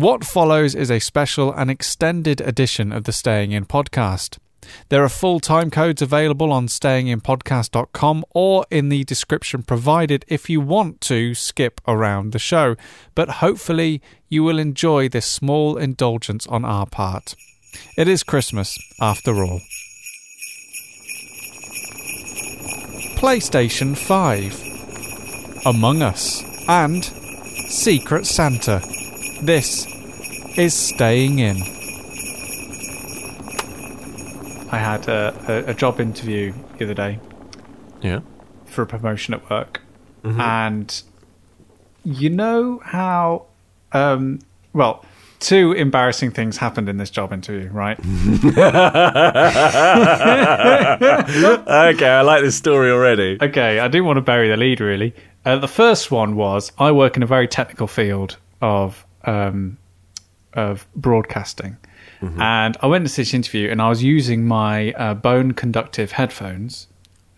What follows is a special and extended edition of the Staying In podcast. There are full time codes available on stayinginpodcast.com or in the description provided if you want to skip around the show. But hopefully, you will enjoy this small indulgence on our part. It is Christmas, after all. PlayStation 5, Among Us, and Secret Santa. This is Staying In. I had a, a, a job interview the other day Yeah. for a promotion at work, and you know how, um, well, two embarrassing things happened in this job interview, right? Okay, I like this story already. Okay, I didn't want to bury the lead really. Uh, the first one was I work in a very technical field of um, of broadcasting, and I went to this interview and I was using my uh, bone conductive headphones,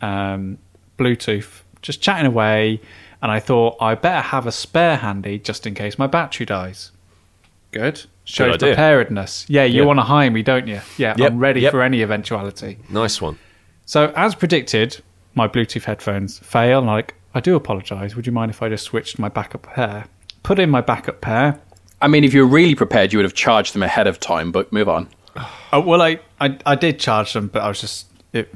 um, Bluetooth, just chatting away, and I thought I better have a spare handy just in case my battery dies. Good. Shows idea. preparedness. Yeah, you Yeah. want to hire me, don't you? Yeah, Yep, I'm ready yep. for any eventuality. Nice one. So, as predicted, my Bluetooth headphones fail. And like, I do apologise. Would you mind if I just switched my backup pair? Put in my backup pair. I mean, if you were really prepared, you would have charged them ahead of time, but move on. Oh, well, I, I I did charge them, but I was just it,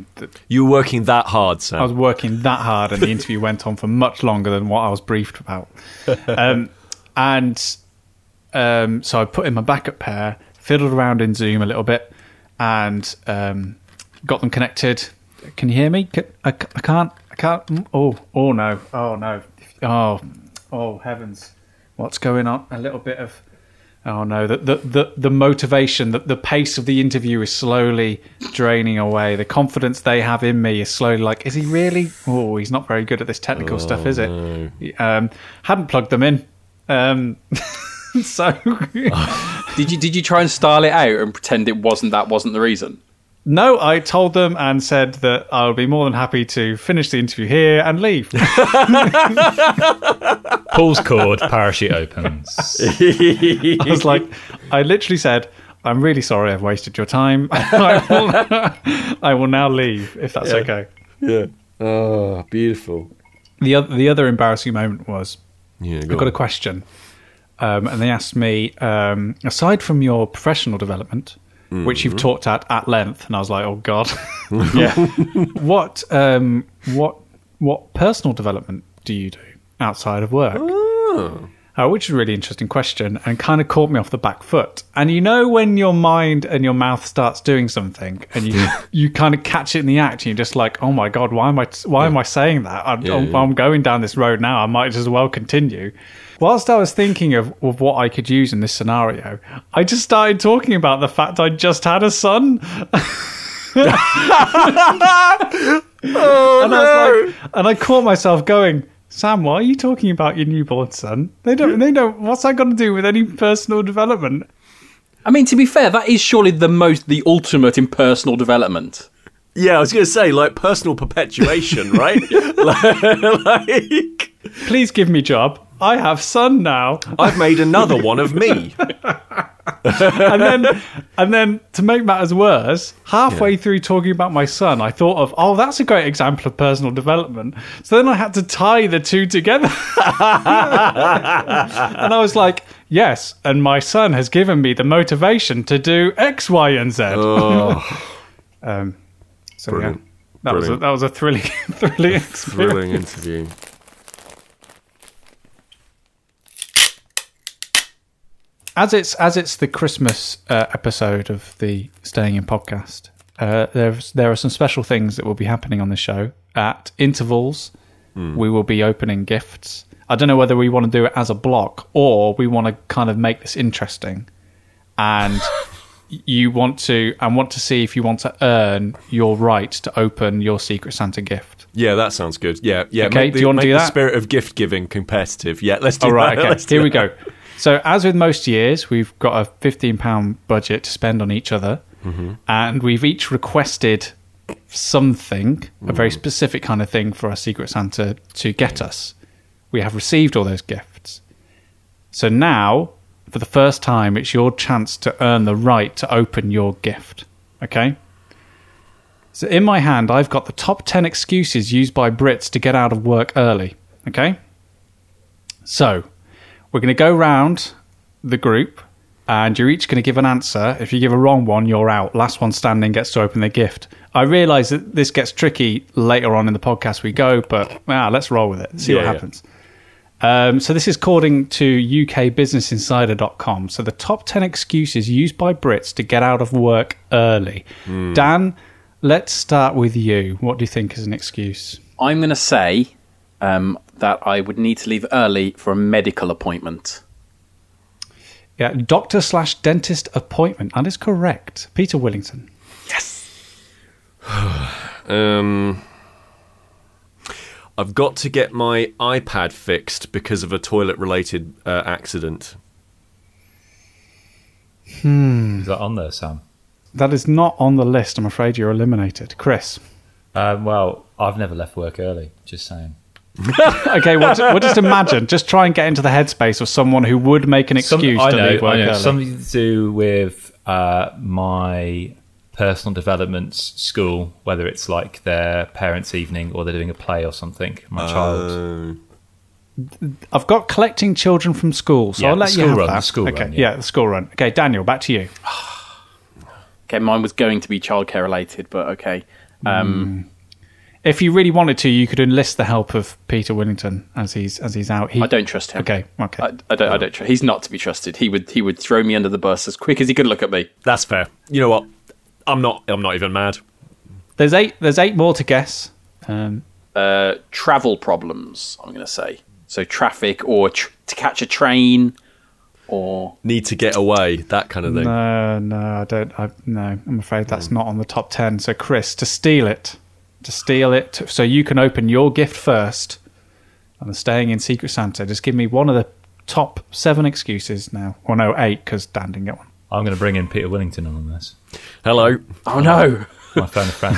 You were working that hard, Sam. I was working that hard, and the interview went on for much longer than what I was briefed about. Um, and um, so I put in my backup pair, fiddled around in Zoom a little bit, and um, got them connected. Can you hear me? Ca- I, I can't. I can't. Oh, oh no. Oh no. Oh, oh heavens! What's going on? A little bit of. Oh no! The the the, the motivation, the, the pace of the interview is slowly draining away. The confidence they have in me is slowly like, is he really? Oh, he's not very good at this technical stuff, is it? Um, hadn't plugged them in. Um, so Did you did you try and style it out and pretend it wasn't that wasn't the reason? No, I told them and said that I would be more than happy to finish the interview here and leave. Pulls cord, parachute opens. I was like, I literally said, I'm really sorry I've wasted your time. I, will, I will now leave if that's okay. yeah. Oh, beautiful. The other, the other embarrassing moment was Yeah, I got a question, um, and they asked me, um, aside from your professional development, which you've talked at at length, and I was like, oh god, Yeah. what um, what what personal development do you do outside of work? Uh, which is a really interesting question and kind of caught me off the back foot. And you know when your mind and your mouth starts doing something and you you kind of catch it in the act and you're just like, oh my god, why am I why am I saying that? I'm, Yeah, I'm, yeah. I'm going down this road now. I might as well continue. Whilst I was thinking of, of what I could use in this scenario, I just started talking about the fact I just had a son. Oh, and, I was like, and I caught myself going, Sam, why are you talking about your newborn son? They don't. They don't. What's that got to do with any personal development? I mean, to be fair, that is surely the most the ultimate in personal development. Yeah, I was going to say, like, personal perpetuation, right? like, Please give me job. I have son now. I've made another one of me. and then and then to make matters worse, halfway through talking about my son, I thought of, oh, that's a great example of personal development. So then I had to tie the two together. and I was like, yes, and my son has given me the motivation to do X, Y, and Z. um, so Brilliant. yeah. That was, a, that was a thrilling, thrilling experience. Thrilling interview. As it's as it's the Christmas uh, episode of the Staying in podcast, uh, there's there are some special things that will be happening on the show at intervals. We will be opening gifts. I don't know whether we want to do it as a block or we want to kind of make this interesting, and you want to and want to see if you want to earn your right to open your Secret Santa gift. Yeah, that sounds good. Yeah, yeah. Okay, make do you wanna make do the spirit of gift giving competitive. Yeah, let's do All right, that. okay. Let's Here we that. go. So, as with most years, we've got a fifteen pound budget to spend on each other, Mm-hmm. and we've each requested something, a very Mm. specific kind of thing for our Secret Santa to get us. We have received all those gifts. So now, for the first time, it's your chance to earn the right to open your gift. Okay? So in my hand, I've got the top 10 excuses used by Brits to get out of work early. Okay? So, we're going to go round the group and you're each going to give an answer. If you give a wrong one, you're out. Last one standing gets to open their gift. I realise that this gets tricky later on in the podcast we go, but ah, let's roll with it. See what Yeah, yeah. happens. Um, so this is according to UKBusinessInsider.com. So the top 10 excuses used by Brits to get out of work early. Dan, let's start with you. What do you think is an excuse? I'm going to say um, that I would need to leave early for a medical appointment. Yeah, doctor slash dentist appointment. That is correct. Peter Willington. Yes. um, I've got to get my iPad fixed because of a toilet-related uh, accident. Is that on there, Sam? That is not on the list. I'm afraid you're eliminated. Chris. Um, well, I've never left work early. Just saying. Okay, well, well, just imagine. Just try and get into the headspace of someone who would make an Some- excuse I to know, leave work I know. early. Something to do with uh, my personal development school, whether it's like their parents' evening or they're doing a play or something. My child. Uh, I've got collecting children from school, so Yeah, I'll the let you have run, that. the school okay, run, yeah. the school run. Okay, Daniel, back to you. Okay, mine was going to be childcare related, but okay. Um, If you really wanted to, you could enlist the help of Peter Willington as he's as he's out. He, I don't trust him. Okay, okay. I, I don't. I don't. Tr- he's not to be trusted. He would. He would throw me under the bus as quick as he could look at me. that's fair. You know what? I'm not. I'm not even mad. There's eight. There's eight more to guess. Um, Uh, travel problems. I'm going to say so. Traffic or tr- to catch a train, or Need to get away. That kind of thing. no, no, I don't. I, no, I'm afraid that's not on the top ten. So, Chris, to steal it, to steal it, so you can open your gift first. I'm staying in Secret Santa. Just give me one of the top seven excuses now. Or no, eight because Dan didn't get one. I'm going to bring in Peter Willington on this. Hello. oh no, My phone a friend.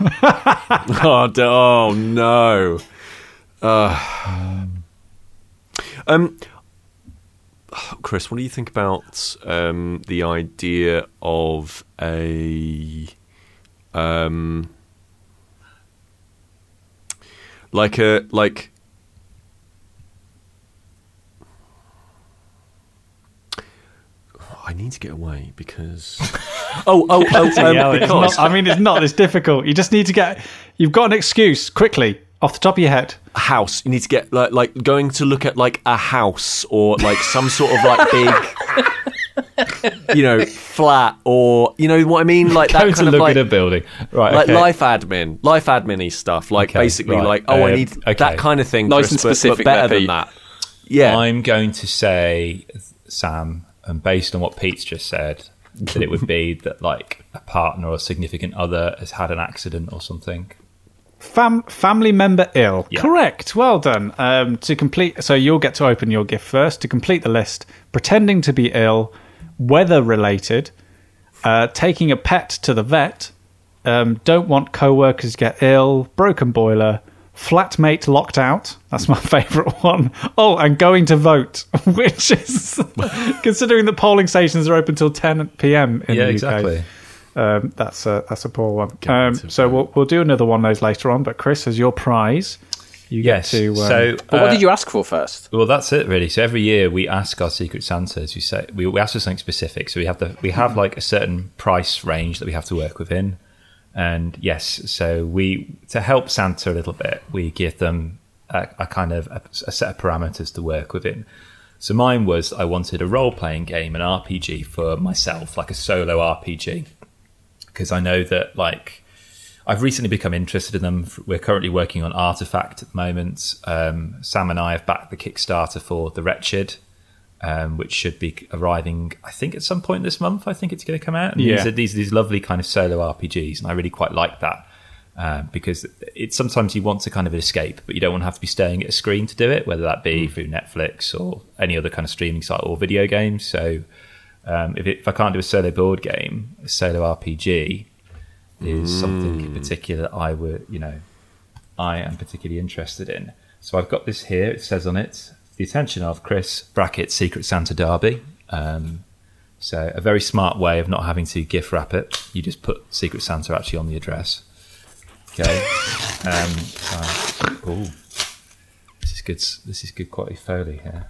oh, d- oh no. Uh, um, Chris, what do you think about um, the idea of a um, like a like I need to get away because oh oh oh um, Yeah, because not- I mean, it's not this difficult. You just need to get. You've got an excuse quickly off the top of your head. a house. You need to get like like going to look at like a house or like some sort of like big, you know, flat or you know what I mean, like that Going kind to of look like at a building. Right. like okay. life admin, life admin stuff. Like Okay, basically, right. like oh, I Uh, need okay. that kind of thing. Nice Chris, and but- but, specific better than that. Yeah, I'm going to say, Sam, and based on what Pete's just said, that it would be that like a partner or significant other has had an accident or something. Fam- family member ill. Yeah. Correct. Well done. Um, to complete, so you'll get to open your gift first. To complete the list, pretending to be ill, weather related, uh, taking a pet to the vet, um, don't want co-workers get ill, broken boiler, flatmate locked out. That's my favourite one. Oh, and going to vote, which is considering the polling stations are open till 10 p.m. in yeah, the UK. exactly. Um, that's a that's a poor one. Um, so we'll we'll do another one of those later on. But Chris, as your prize, you Yes. get to. Um, so, but what uh, did you ask for first? Well, that's it, really. So every year we ask our secret Santas. We say we, we ask for something specific. So we have the we have like a certain price range that we have to work within, and yes, so we to help Santa a little bit, we give them a, a kind of a, a set of parameters to work within. So mine was I wanted a role playing game, an RPG for myself, like a solo RPG, because I know that like I've recently become interested in them. We're currently working on Artifact at the moment. Um, Sam and I have backed the Kickstarter for The Wretched, um, which should be arriving, I think, at some point this month. I think it's going to come out. And Yeah. these, are, these these lovely kind of solo RPGs, and I really quite like that uh, because it's sometimes you want to kind of escape, but you don't want to have to be staring at a screen to do it, whether that be through Netflix or any other kind of streaming site or video games. So um, if, it, if I can't do a solo board game, a solo RPG is something in particular that I would, you know, I am particularly interested in. So I've got this here. It says on it, the attention of Chris bracket Secret Santa Derby. Um, so a very smart way of not having to gift wrap it. You just put Secret Santa actually on the address. Okay. Um, uh, ooh. This is good. This is good quality foley here.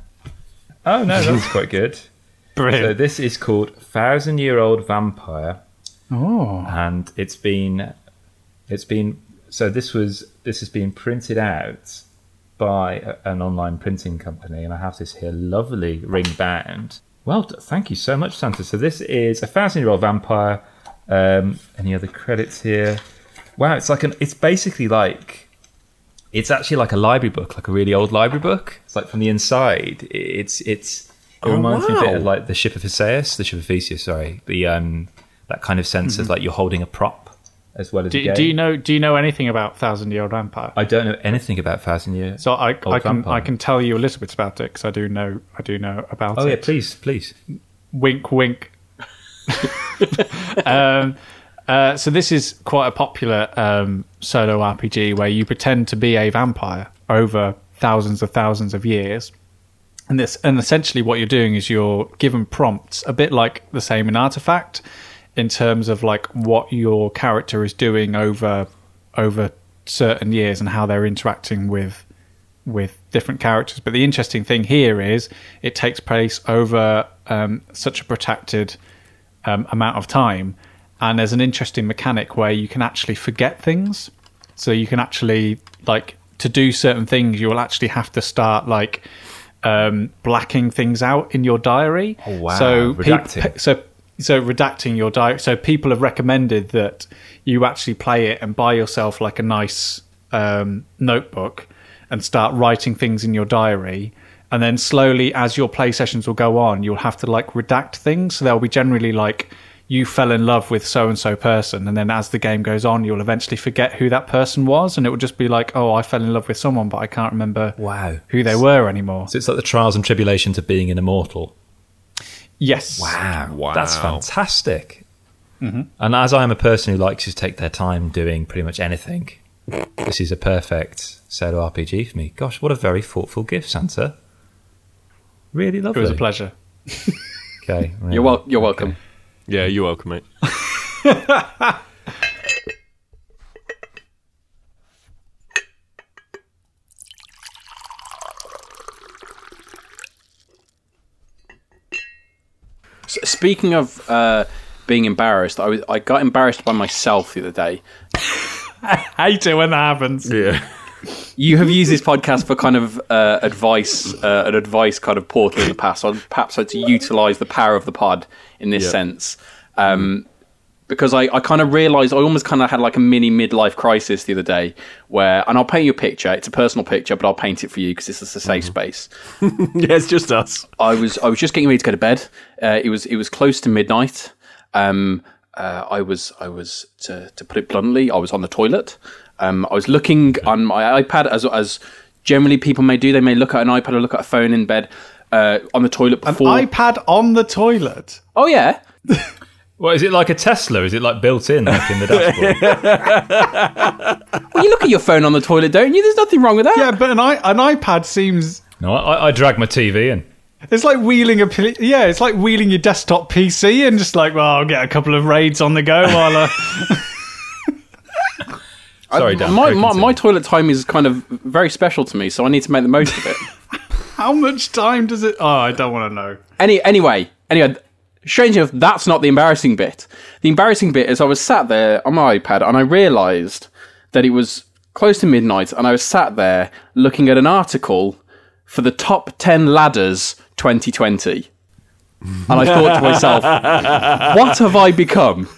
Oh no, that's quite good. Brilliant. So this is called Thousand Year Old Vampire, oh, and it's been, it's been. So this was this has been printed out by a- an online printing company, and I have this here, lovely ring bound. Well, thank you so much, Santa. So this is a thousand year old vampire. Um, any other credits here? Wow, it's like an. It's basically like. It's actually like a library book, like a really old library book. It's like from the inside. It's it's. It Oh, reminds me a bit of like the ship of Theseus, the ship of Theseus. Sorry, the um that kind of sense of like you're holding a prop as well as a do, game. do you know? Do you know anything about Thousand Year Old Vampire? I don't know anything about Thousand Year. so I, I can Vampire. I can tell you a little bit about it because I do know I do know about Oh it. Oh yeah, please, please. wink, wink. um, uh, so this is quite a popular um, solo RPG where you pretend to be a vampire over thousands of thousands of years. And this, and essentially, what you're doing is you're given prompts, a bit like the same in Artifact, in terms of like what your character is doing over over certain years and how they're interacting with with different characters. But the interesting thing here is it takes place over um, such a protected um, amount of time, and there's an interesting mechanic where you can actually forget things. So you can actually like to do certain things, you will actually have to start like um, blacking things out in your diary. Oh, wow. So Redacting. pe- so so redacting your diary. So people have recommended that you actually play it and buy yourself like a nice um, notebook and start writing things in your diary. And then slowly, as your play sessions will go on, you'll have to like redact things. So they'll be generally like you fell in love with so and so person, and then as the game goes on, you'll eventually forget who that person was, and it will just be like, oh, I fell in love with someone, but I can't remember Wow. who they were anymore. So it's like the trials and tribulations of being an immortal. Yes. Wow, Wow. that's fantastic. Mm-hmm. And as I am a person who likes to take their time doing pretty much anything, this is a perfect solo RPG for me. Gosh, what a very thoughtful gift, Santa. Really lovely. It was a pleasure. Okay, You're, wel- you're welcome. Yeah, you're welcome, mate. S- Speaking of uh, being embarrassed, I was I got embarrassed by myself the other day. I hate it when that happens. Yeah. You have used this podcast for kind of uh, advice, uh, an advice kind of portal in the past. So perhaps I'd to utilise the power of the pod in this Yeah. sense. Um, because I, I kind of realised I almost kind of had like a mini midlife crisis the other day where, and I'll paint you a picture. It's a personal picture, but I'll paint it for you because this is a safe space. yeah, it's just us. I was I was just getting ready to go to bed. Uh, it was it was close to midnight. Um, uh, I was I was to to put it bluntly, I was on the toilet. Um, I was looking on my iPad as as generally people may do. They may look at an iPad or look at a phone in bed. Uh, on the toilet before. An iPad on the toilet. oh yeah, Well, is it like a Tesla? Is it like built in, like in the dashboard? well you look at your phone on the toilet, don't you? There's nothing wrong with that. Yeah, but an, i- an iPad seems. no, I, I drag my TV in. It's like wheeling a. P- Yeah, it's like wheeling your desktop PC and just like, well, I'll get a couple of raids on the go while. Uh, Sorry, I- Dan. my, my my toilet time is kind of very special to me, so I need to make the most of it. how much time does it? Oh, I don't want to know. Any anyway, anyway, strange enough, that's not the embarrassing bit. The embarrassing bit is I was sat there on my iPad and I realised that it was close to midnight and I was sat there looking at an article for the top ten ladders 2020. And I thought to myself, what have I become?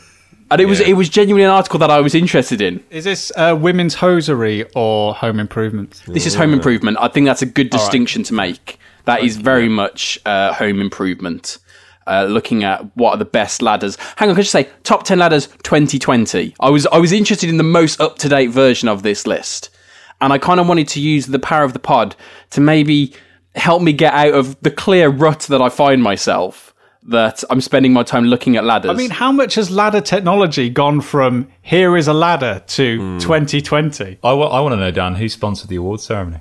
And it was it was genuinely an article that I was interested in. Is this uh, women's hosiery or home improvement? This is home improvement. I think that's a good distinction to make. That is very much uh, home improvement. Uh, looking at what are the best ladders. Hang on, could you say top ten ladders 2020? I was I was interested in the most up to date version of this list, and I kind of wanted to use the power of the pod to maybe help me get out of the clear rut that I find myself. That I'm spending my time looking at ladders. I mean, how much has ladder technology gone from here is a ladder to Hmm. 2020? I want to know, Dan, who sponsored the award ceremony?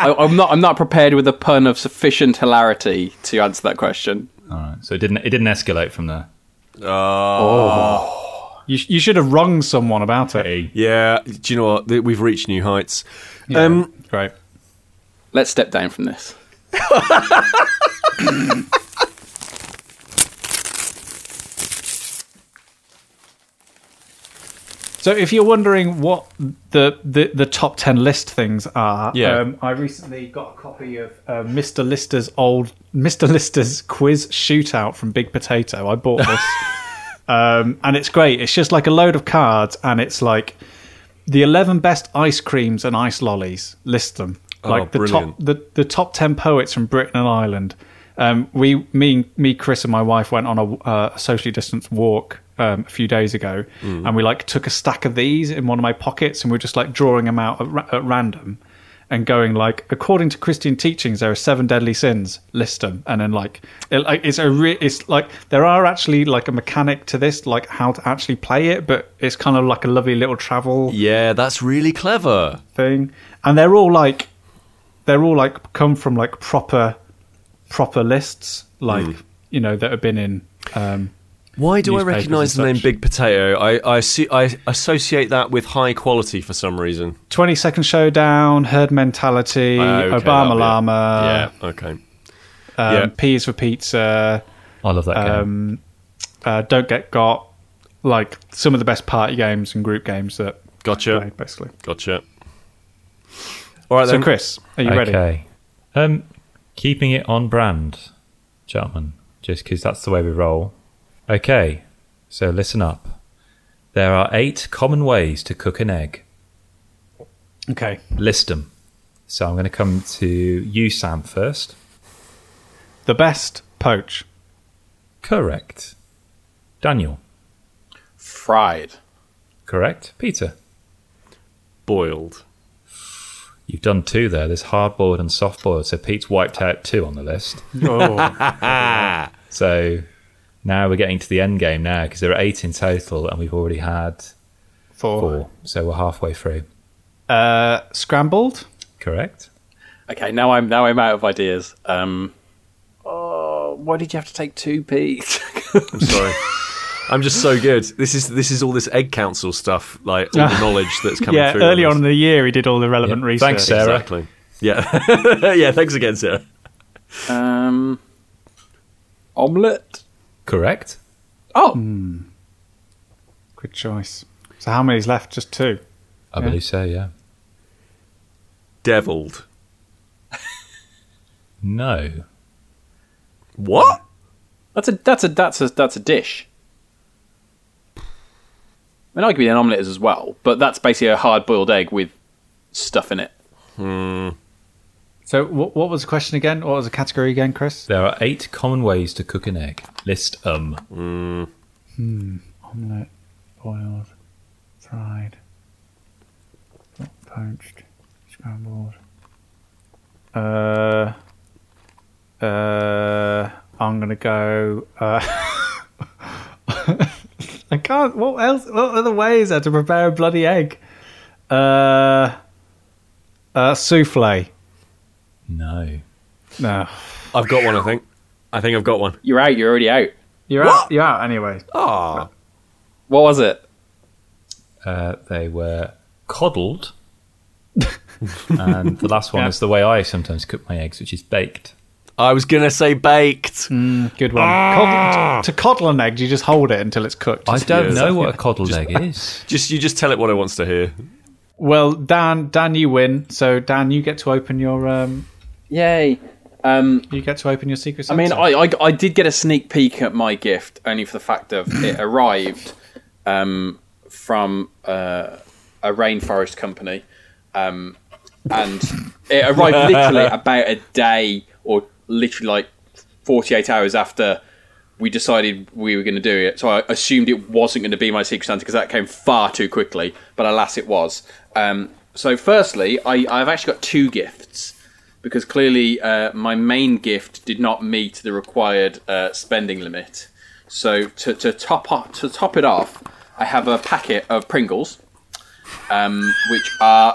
I, I'm not. I'm not prepared with a pun of sufficient hilarity to answer that question. All right. So it didn't it didn't escalate from there. You, sh- you should have wronged someone about it. Yeah, do you know what? We've reached new heights. Um, Great. Let's step down from this. So, if you're wondering what the, the, the top 10 list things are, Yeah. um, I recently got a copy of uh, Mr. Lister's old Mr. Lister's quiz shootout from Big Potato. I bought this. um, and it's great. It's just like a load of cards, and it's like the 11 best ice creams and ice lollies. List them. Like the top, the, the top 10 poets from Britain and Ireland. Um, we, me, me, Chris, and my wife went on a uh, socially distanced walk um, a few days ago, and we like took a stack of these in one of my pockets, and we are just like drawing them out at, ra- at random, and going like, according to Christian teachings, there are seven deadly sins. List them, and then like, it, like it's a re- it's like there are actually like a mechanic to this, like how to actually play it, but it's kind of like a lovely little travel yeah, that's really clever. thing, and they're all like they're all like come from like proper proper lists, like Hmm. you know that have been in. Um, Why do I recognise the name. Big Potato? I I, see, I associate that with high quality for some reason. Twenty Second Showdown, Herd Mentality, Okay, Obama that'll it. Llama, yeah, okay. um, yeah. Peas for Pizza, I love that game. um, uh, Don't Get Got, like some of the best party games and group games that Gotcha. played, basically. Gotcha. All right So, then. Chris, are you ready? okay. Um, keeping it on brand, gentlemen, just because that's the way we roll. Okay, so listen up. There are eight common ways to cook an egg. Okay. List them. So I'm going to come to you, Sam, first. The best poach. Correct. Daniel. Fried. Correct. Peter. Boiled. You've done two there. There's hard boiled and soft boiled. So Pete's wiped out two on the list. Oh, So now we're getting to the end game now because there are eight in total and we've already had four. four. So we're halfway through. Uh, scrambled. Correct. Okay, now I'm now I'm out of ideas. Um, oh, why did you have to take two, Pete? I'm sorry. I'm just so good. This is this is all this egg council stuff, like all the knowledge that's coming Yeah, through. early on in the year, he did all the relevant Yeah. research. Thanks, Sarah. Exactly. Yeah. yeah. Thanks again, Sarah. um, omelette. Correct. Oh, hmm. Good choice. So how many's left? Just two. I Yeah. believe so, yeah. Deviled. No. What? that's a that's a that's a that's a dish. I mean, arguably an omelette is as well, but that's basically a hard-boiled egg with stuff in it. Hmm. So what, what was the question again? What was the category again, Chris? There are eight common ways to cook an egg. List um. Omelette, boiled, fried, poached, scrambled. Uh, uh, I'm gonna go. Uh, I can't. What else? What other way is there to prepare a bloody egg? Uh, uh, souffle. No. No, I've got one. I think. I think I've got one. You're out. You're already out. you're out. You're out anyway. Ah. What was it? Uh, they were coddled. and the last one Yeah. is the way I sometimes cook my eggs, which is baked. I was gonna say baked. Good one. Coddle, to coddle an egg, you just hold it until it's cooked. I don't yeah, know what a coddled egg is. Just you just tell it what it wants to hear. Well, Dan, Dan, you win. So Dan, you get to open your um, Yay! Um, you get to open your secret. I mean. I, I I did get a sneak peek at my gift only for the fact of it arrived um, from uh, a rainforest company, um, and it arrived literally about a day or literally like forty eight hours after we decided we were going to do it. So I assumed it wasn't going to be my secret Santa because that came far too quickly. But alas, it was. Um, so firstly, I, I've actually got two gifts because clearly uh, my main gift did not meet the required uh, spending limit. So to, to top up, to top it off, I have a packet of Pringles, um, which are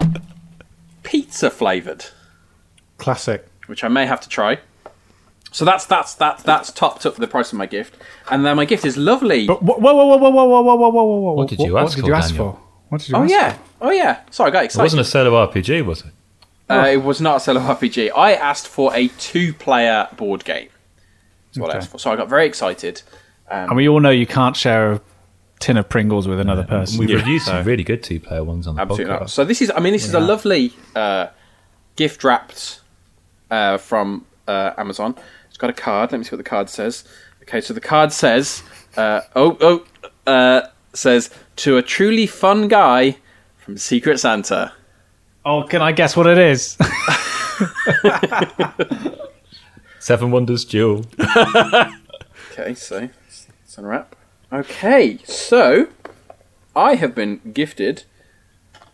pizza flavored. Classic. which I may have to try. So that's that's that's that's topped up the price of my gift, and then my gift is lovely. Whoa, whoa, whoa, whoa, whoa, whoa, whoa, whoa, whoa, whoa, whoa! What did you what, ask What did for, you ask Daniel? for? What did you oh ask yeah, for? oh yeah. Sorry, I got excited. It wasn't a solo RPG, was it? Uh, it was not a solo RPG. I asked for a two-player board game. That's what I asked for. So I got very excited. And we all know you can't share a tin of Pringles with another person. We've Yeah. reviewed some really good two-player ones on the Absolutely podcast. not. So this is, I mean, this is a lovely uh, gift wrapped uh, from uh, Amazon. It's got a card. Let me see what the card says. Okay, so the card says, uh, oh, oh, uh, says to a truly fun guy from Secret Santa. Oh, can I guess what it is? Seven Wonders Duel. Okay, so it's unwrap. Okay, so I have been gifted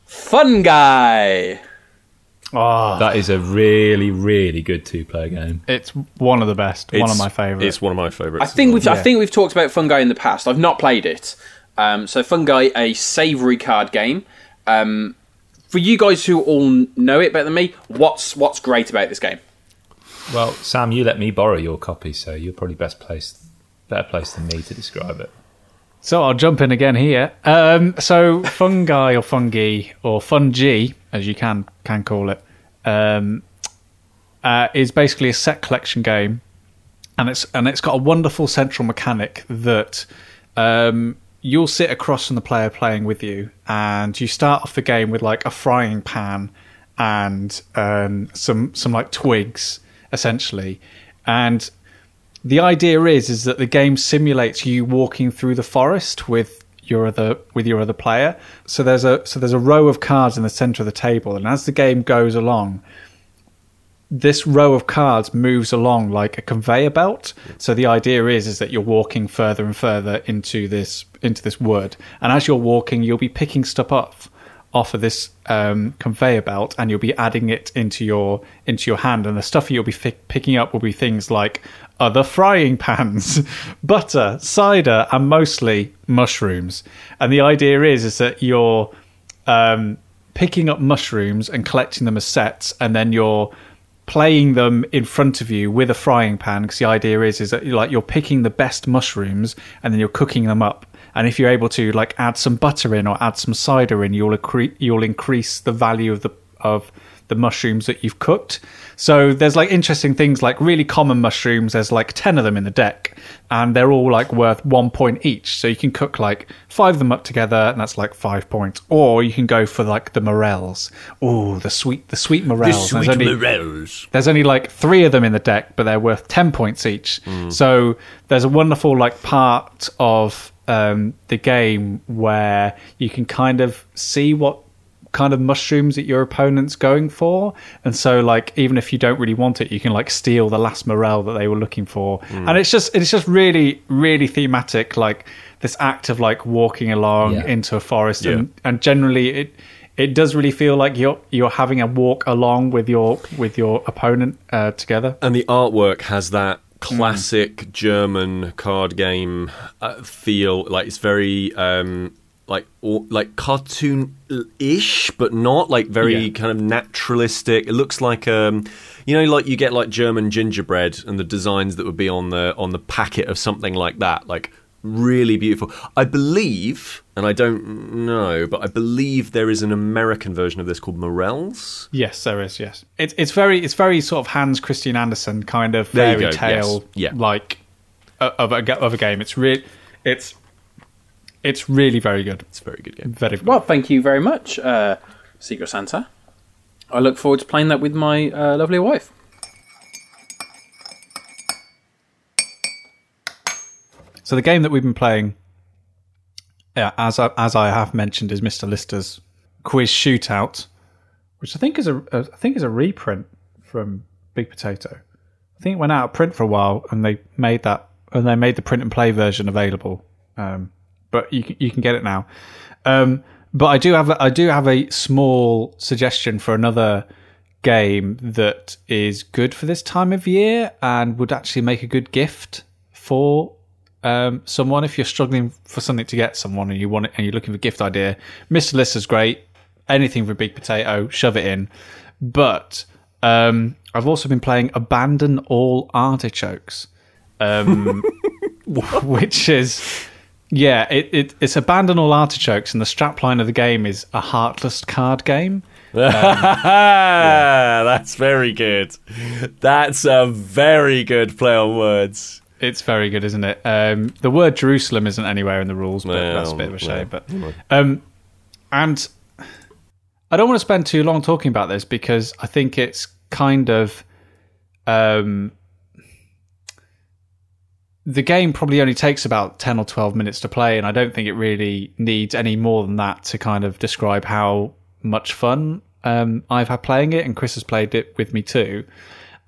Fungi. oh, That is a really, really good two-player game. it's one of the best. one of It's- my favourites. It's one of my favourites. I think we've I think we've talked about Fungi in the past. I've not played it. Um, so Fungi, a savoury card game. Um, for you guys who all know it better than me, what's what's great about this game? Well, Sam, you let me borrow your copy, so you're probably best placed, better placed than me to describe it. So I'll jump in again here. Um, so fungi or fungi or fungi, as you can can call it, um, uh, is basically a set collection game, and it's and it's got a wonderful central mechanic that um, you'll sit across from the player playing with you, and you start off the game with like a frying pan and um, some some like twigs essentially, and the idea is is that the game simulates you walking through the forest with your other with your other player. So there's a so there's a row of cards in the center of the table, and as the game goes along, this row of cards moves along like a conveyor belt. So the idea is is that you're walking further and further into this into this wood, and as you're walking, you'll be picking stuff up off of this um, conveyor belt, and you'll be adding it into your into your hand. And the stuff you'll be fi- picking up will be things like other frying pans, butter, cider, and mostly mushrooms. And the idea is is that you're um, picking up mushrooms and collecting them as sets, and then you're playing them in front of you with a frying pan. Because the idea is is that you're like you're picking the best mushrooms and then you're cooking them up. And if you're able to like add some butter in or add some cider in, you'll accre- you'll increase the value of the of the mushrooms that you've cooked. So there's like interesting things like really common mushrooms. There's like 10 of them in the deck and they're all like worth one point each. So you can cook like five of them up together and that's like five points. Or you can go for like the morels. Oh, the sweet, the sweet morels. There's only- morels. there's only like three of them in the deck, but they're worth 10 points each. So there's a wonderful like part of um, the game where you can kind of see what kind of mushrooms that your opponent's going for. And so like even if you don't really want it, you can like steal the last morel that they were looking for. And it's just it's just really, really thematic, like this act of like walking along Yeah. into a forest Yeah. and, and generally it it does really feel like you're you're having a walk along with your with your opponent uh, together. And the artwork has that classic German card game uh, feel. Like it's very um, like or, like cartoon-ish, but not like very Yeah. kind of naturalistic. It looks like um, you know, like you get like German gingerbread and the designs that would be on the on the packet of something like that. Like really beautiful. I believe, and I don't know, but I believe there is an American version of this called Morels. Yes, there is. Yes, it's it's very it's very sort of Hans Christian Andersen kind of fairy go, tale yes. Yeah. like uh, of a of a game. It's really it's it's really very good. It's a very good game. Very good. Well, thank you very much, uh, Secret Santa. I look forward to playing that with my uh, lovely wife. So the game that we've been playing, yeah, as I, as I have mentioned, is Mr. Lister's Quiz Shootout, which I think is a, a I think is a reprint from Big Potato. I think it went out of print for a while, and they made that and they made the print and play version available. Um, but you can, you can get it now. Um, but I do have a, I do have a small suggestion for another game that is good for this time of year and would actually make a good gift for um, someone if you're struggling for something to get someone and you want it and you're looking for a gift idea. Mr. Lister's great. Anything from Big Potato, shove it in. But Um, I've also been playing Abandon All Artichokes, um, which is yeah, it, it, it's Abandon All Artichokes, and the strapline of the game is a heartless card game. That's very good. That's a very good play on words. It's very good, isn't it? Um, the word Jerusalem isn't anywhere in the rules, but that's a bit of a shame. But um, and I don't want to spend too long talking about this because I think it's kind of um, the game probably only takes about 10 or 12 minutes to play and i don't think it really needs any more than that to kind of describe how much fun um, i've had playing it and chris has played it with me too.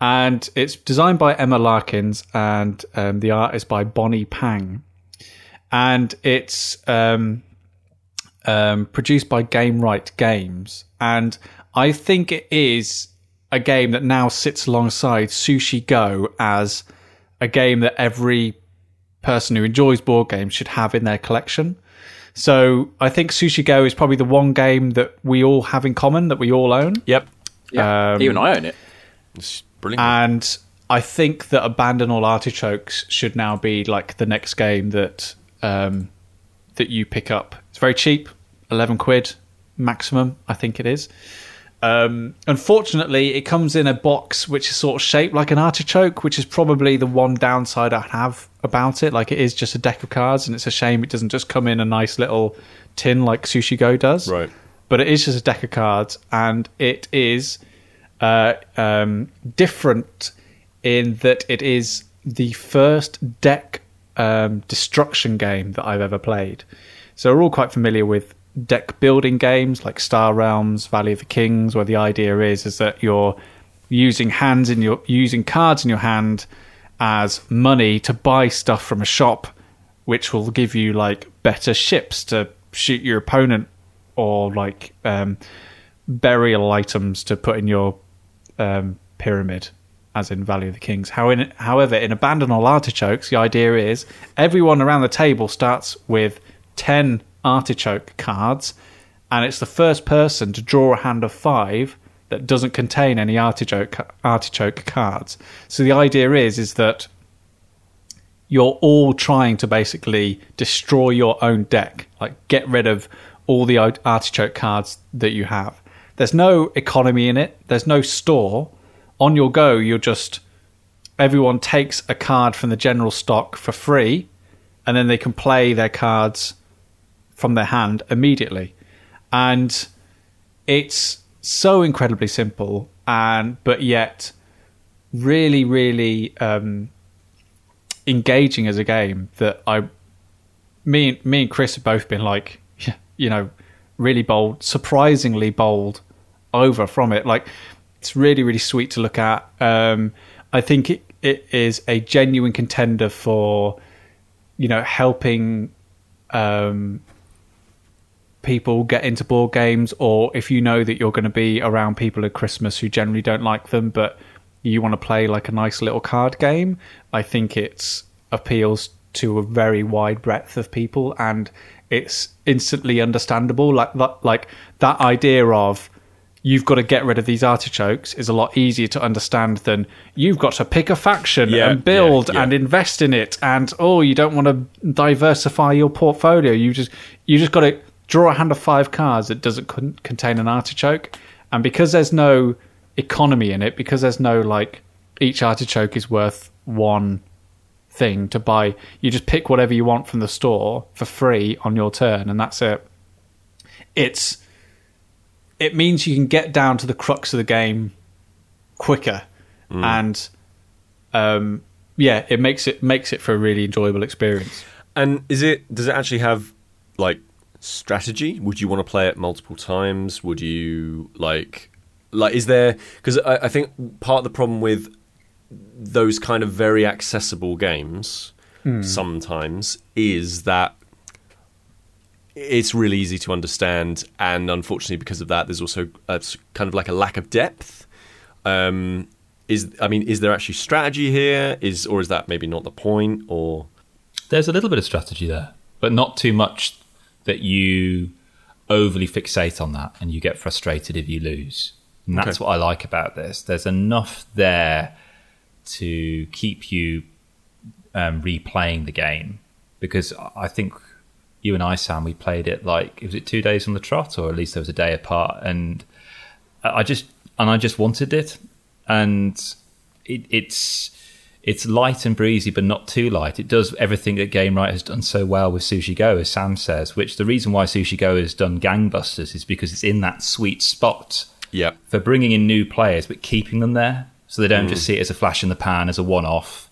And it's designed by emma larkins and um, the art is by bonnie pang. And it's um, um, produced by Gamewright Games, and I think it is a game that now sits alongside Sushi Go as a game that every person who enjoys board games should have in their collection. So I think Sushi Go is probably the one game that we all have in common that we all own. Yep. Yeah, Um, even I own it. It's brilliant. And I think that Abandon All Artichokes should now be like the next game that um, that you pick up. It's very cheap, eleven quid maximum, I think it is. Um, unfortunately, it comes in a box which is sort of shaped like an artichoke, which is probably the one downside I have about it. Like it is just a deck of cards, and it's a shame it doesn't just come in a nice little tin like Sushi Go does. Right. But it is just a deck of cards, and it is uh, um, different in that it is the first deck um, destruction game that I've ever played. So we're all quite familiar with deck building games like Star Realms, Valley of the Kings, where the idea is is that you're using hands in your using cards in your hand as money to buy stuff from a shop, which will give you like better ships to shoot your opponent or like um, burial items to put in your um, pyramid, as in Valley of the Kings. How in, however, in Abandon All Artichokes, the idea is everyone around the table starts with 10 artichoke cards, and it's the first person to draw a hand of five that doesn't contain any artichoke artichoke cards. So the idea is is that you're all trying to basically destroy your own deck, like get rid of all the artichoke cards that you have. There's no economy in it. There's no store. On your go, you're just everyone takes a card from the general stock for free, and then they can play their cards from their hand immediately. And it's so incredibly simple, and but yet really, really um, engaging as a game that I, me, and- me and Chris have both been like, you know, really bold, surprisingly bowled over from it. Like, it's really, really sweet to look at. Um, I think it, it is a genuine contender for, you know, helping um, people get into board games, or if you know that you're going to be around people at Christmas who generally don't like them, but you want to play like a nice little card game, I think it's appeals to a very wide breadth of people, and it's instantly understandable. Like that, like that idea of you've got to get rid of these artichokes is a lot easier to understand than you've got to pick a faction Yeah, and build yeah, yeah. and invest in it and oh you don't want to diversify your portfolio you just you just got to draw a hand of five cards that doesn't con- contain an artichoke. And because there's no economy in it because there's no like each artichoke is worth one thing to buy you just pick whatever you want from the store for free on your turn and that's it. It's it means you can get down to the crux of the game quicker. And um yeah it makes it makes it for a really enjoyable experience. And is it? Does it actually have like strategy? Would you want to play it multiple times? Would you like? Like, is there? Because I, I think part of the problem with those kind of very accessible games sometimes is that it's really easy to understand, and unfortunately, because of that, there's also a, s- kind of like a lack of depth. Um, is I mean, is there actually strategy here? Is or is that maybe not the point? Or There's a little bit of strategy there, but not too much that you overly fixate on that and you get frustrated if you lose. And that's Okay. what I like about this. There's enough there to keep you um, replaying the game because I think you and I, Sam, we played it like was it two days on the trot, or at least there was a day apart, and I I just and I just wanted it, and it, it's it's light and breezy, but not too light. It does everything that Gamewright has done so well with Sushi Go, as Sam says. Which the reason why Sushi Go has done gangbusters is because it's in that sweet spot Yeah. for bringing in new players, but keeping them there, so they don't just see it as a flash in the pan, as a one-off,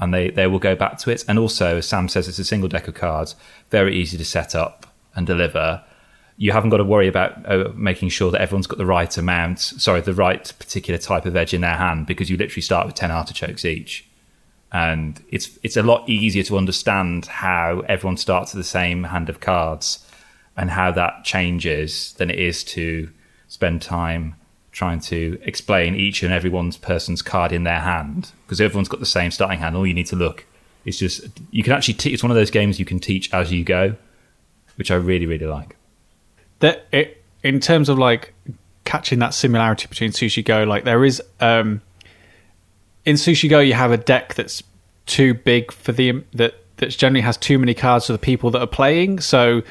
and they they will go back to it. And also, as Sam says, it's a single deck of cards, very easy to set up and deliver. You haven't got to worry about uh, making sure that everyone's got the right amount, sorry, the right particular type of edge in their hand, because you literally start with ten artichokes each, and it's it's a lot easier to understand how everyone starts with the same hand of cards and how that changes than it is to spend time trying to explain each and every one's person's card in their hand because everyone's got the same starting hand. All you need to look is just you can actually te- it's one of those games you can teach as you go, which I really really like. that it in terms of like catching that similarity between Sushi Go, like there is um in Sushi Go you have a deck that's too big for the that that generally has too many cards for the people that are playing. So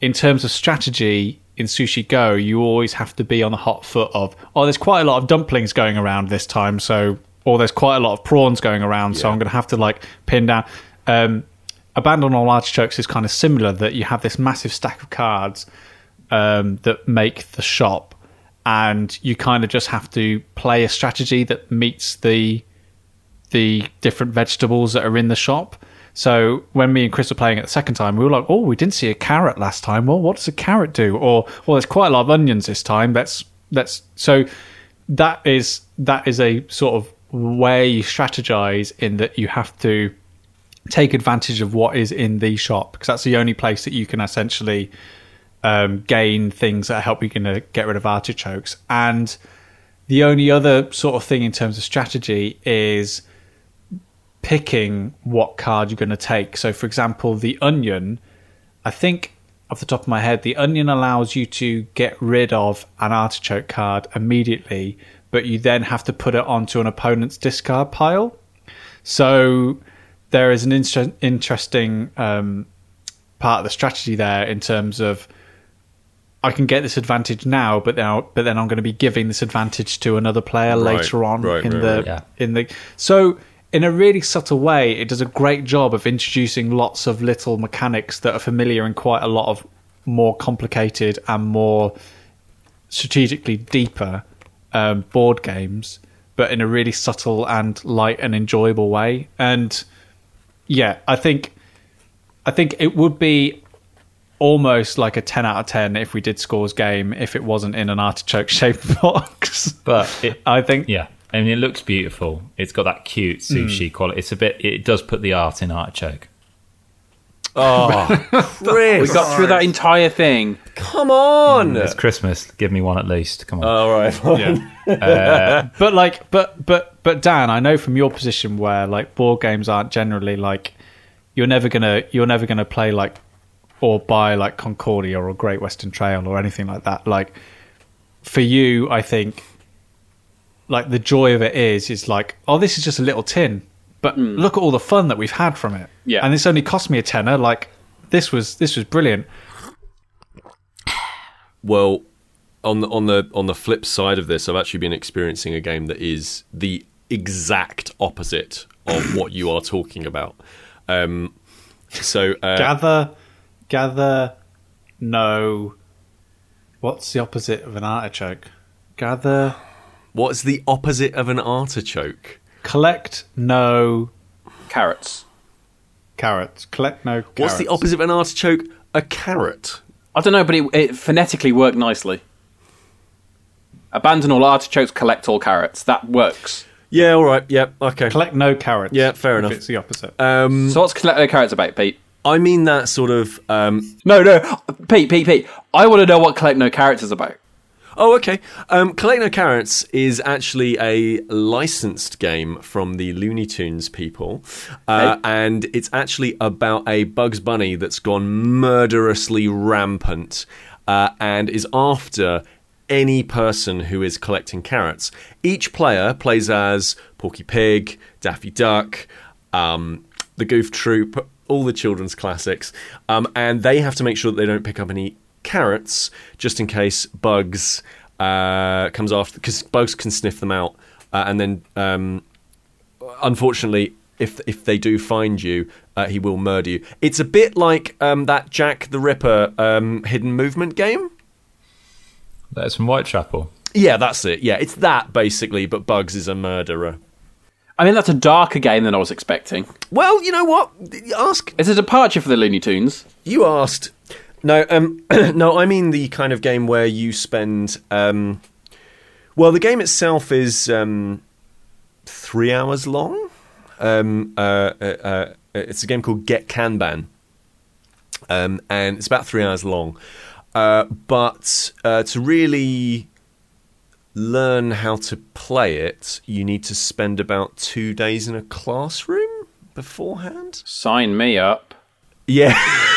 in terms of strategy in Sushi Go, you always have to be on the hot foot of oh, there's quite a lot of dumplings going around this time, so or there's quite a lot of prawns going around, so I'm going to have to like pin down. Um, Abandon all artichokes is kind of similar that you have this massive stack of cards um, that make the shop, and you kind of just have to play a strategy that meets the the different vegetables that are in the shop. So when me and Chris were playing it the second time, we were like, "Oh, we didn't see a carrot last time. Well, what does a carrot do?" Or, "Well, there's quite a lot of onions this time. Let's let's." So that is that is a sort of way you strategize in that you have to take advantage of what is in the shop because that's the only place that you can essentially um, gain things that help you gonna get rid of artichokes. And the only other sort of thing in terms of strategy is picking what card you're going to take. So, for example, the onion, I think off the top of my head, the onion allows you to get rid of an artichoke card immediately, but you then have to put it onto an opponent's discard pile. So there is an inter- interesting um, part of the strategy there in terms of I can get this advantage now, but now, but then I'm going to be giving this advantage to another player Right, later on right, in right, the right. Yeah. in the. So in a really subtle way, it does a great job of introducing lots of little mechanics that are familiar in quite a lot of more complicated and more strategically deeper um, board games, but in a really subtle and light and enjoyable way. And yeah, I think I think it would be almost like a 10 out of 10 if we did scores game if it wasn't in an artichoke shaped box. But it, I think yeah, I mean it looks beautiful. It's got that cute sushi mm. quality. It's a bit. It does put the art in artichoke. Oh, Chris. We got through that entire thing. Come on. Mm, it's Christmas. Give me one at least. Come on. All right. Uh, but like but but but Dan, I know from your position where like board games aren't generally like you're never gonna you're never gonna play like or buy like Concordia or Great Western Trail or anything like that. Like for you, I think like the joy of it is is like oh this is just a little tin, but look at all the fun that we've had from it. Yeah. and this only cost me a tenner. Like this was this was brilliant. Well, on the on the on the flip side of this, I've actually been experiencing a game that is the exact opposite of what you are talking about. Um, so uh, gather, gather, no. What's the opposite of an artichoke? Gather, what's the opposite of an artichoke? collect, no Carrots. carrots. Collect, no. Carrots. What's the opposite of an artichoke? A carrot. I don't know, but it, it phonetically worked nicely. Abandon all artichokes, collect all carrots. That works. Yeah. All right. Yeah. Okay. Collect no carrots. Yeah, fair if enough. It's the opposite. Um, So what's collect no carrots about, Pete? I mean that sort of. Um, No, no, Pete, Pete, Pete. I want to know what collect no carrots is about. Oh, okay. Um, Collect No Carrots is actually a licensed game from the Looney Tunes people, uh, Hey. and it's actually about a Bugs Bunny that's gone murderously rampant uh, and is after any person who is collecting carrots. Each player plays as Porky Pig, Daffy Duck, um, the Goof Troop, all the children's classics, um, and they have to make sure that they don't pick up any carrots just in case Bugs uh, comes after because Bugs can sniff them out, uh, and then um, unfortunately. If if they do find you, uh, he will murder you. It's a bit like um, that Jack the Ripper um, hidden movement game. That's from Whitechapel. Yeah, that's it. Yeah, it's that basically, but Bugs is a murderer. I mean, that's a darker game than I was expecting. Well, you know what? Ask It's a departure for the Looney Tunes. you asked. No, um, no, I mean the kind of game where you spend. Um, well, the game itself is um, three hours long. Um, uh, uh, uh, it's a game called Get Kanban, um, and it's about three hours long. Uh, but uh, to really learn how to play it, you need to spend about two days in a classroom beforehand. Sign me up. Yeah.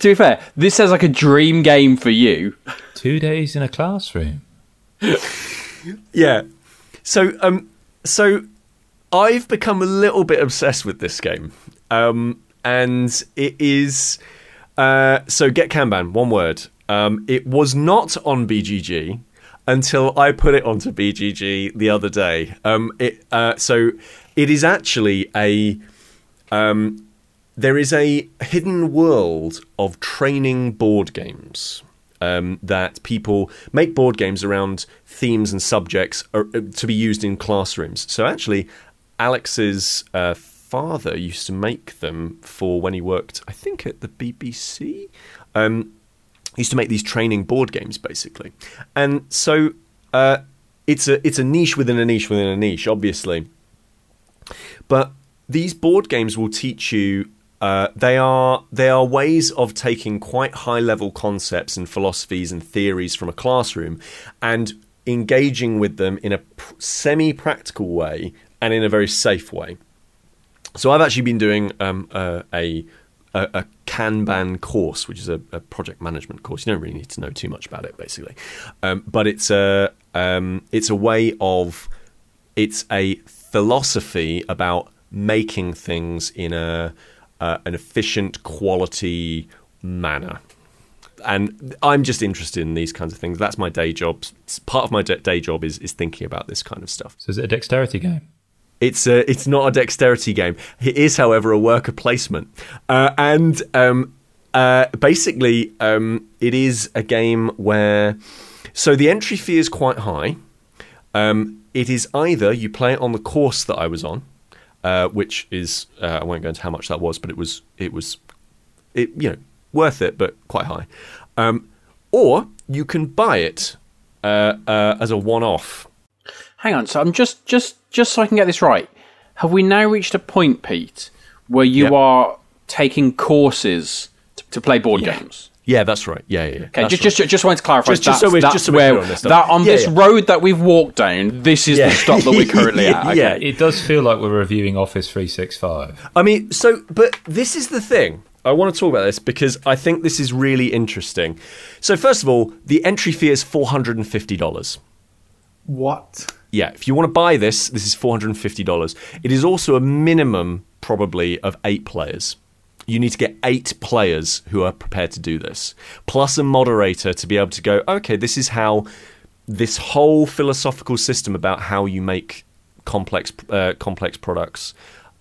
To be fair, this sounds like a dream game for you. Two days in a classroom. Yeah. So um so I've become a little bit obsessed with this game. Um and it is uh so get Kanban, one word. Um it was not on BGG until I put it onto BGG the other day. Um it uh so it is actually a um there is a hidden world of training board games um, that people make board games around themes and subjects uh, uh, to be used in classrooms. So actually, Alex's uh, father used to make them for when he worked, I think, at the BBC. Um, used to make these training board games, basically, and so uh, it's a it's a niche within a niche within a niche, obviously. But these board games will teach you. Uh, they are they are ways of taking quite high level concepts and philosophies and theories from a classroom and engaging with them in a semi practical way and in a very safe way. So I've actually been doing um, uh, a, a a Kanban course, which is a, a, project management course. You don't really need to know too much about it, basically, um, but it's a um, it's a way of it's a philosophy about making things in a uh, an efficient, quality manner. And I'm just interested in these kinds of things. That's my day job. Part of my day job is, is thinking about this kind of stuff. So is it a dexterity game? It's a, it's not a dexterity game. It is, however, a worker placement, uh, and um, uh, basically, um, it is a game where so the entry fee is quite high. Um, it is either you play it on the course that I was on, uh, which is uh, I won't go into how much that was, but it was it was it you know worth it, but quite high. Um, or you can buy it uh, uh, as a one-off. Hang on, so I'm just just just so I can get this right. Have we now reached a point, Pete, where you Yep. are taking courses to, to play board Yeah. games? Yeah, that's right. Yeah, yeah. yeah. Okay, just, right. just just wanted to clarify. Just- just so we're- that's just so we're where on this that on Yeah, this yeah. road that we've walked down. This is Yeah. the stop that we're currently at. Okay. Yeah. It does feel like we're reviewing Office 365. I mean, so, but this is the thing. I want to talk about this because I think this is really interesting. So, first of all, the entry fee is $450. What? Yeah, if you want to buy this, this is $450. It is also a minimum, probably, of eight players. You need to get eight players who are prepared to do this, plus a moderator to be able to go, okay, this is how this whole philosophical system about how you make complex uh, complex products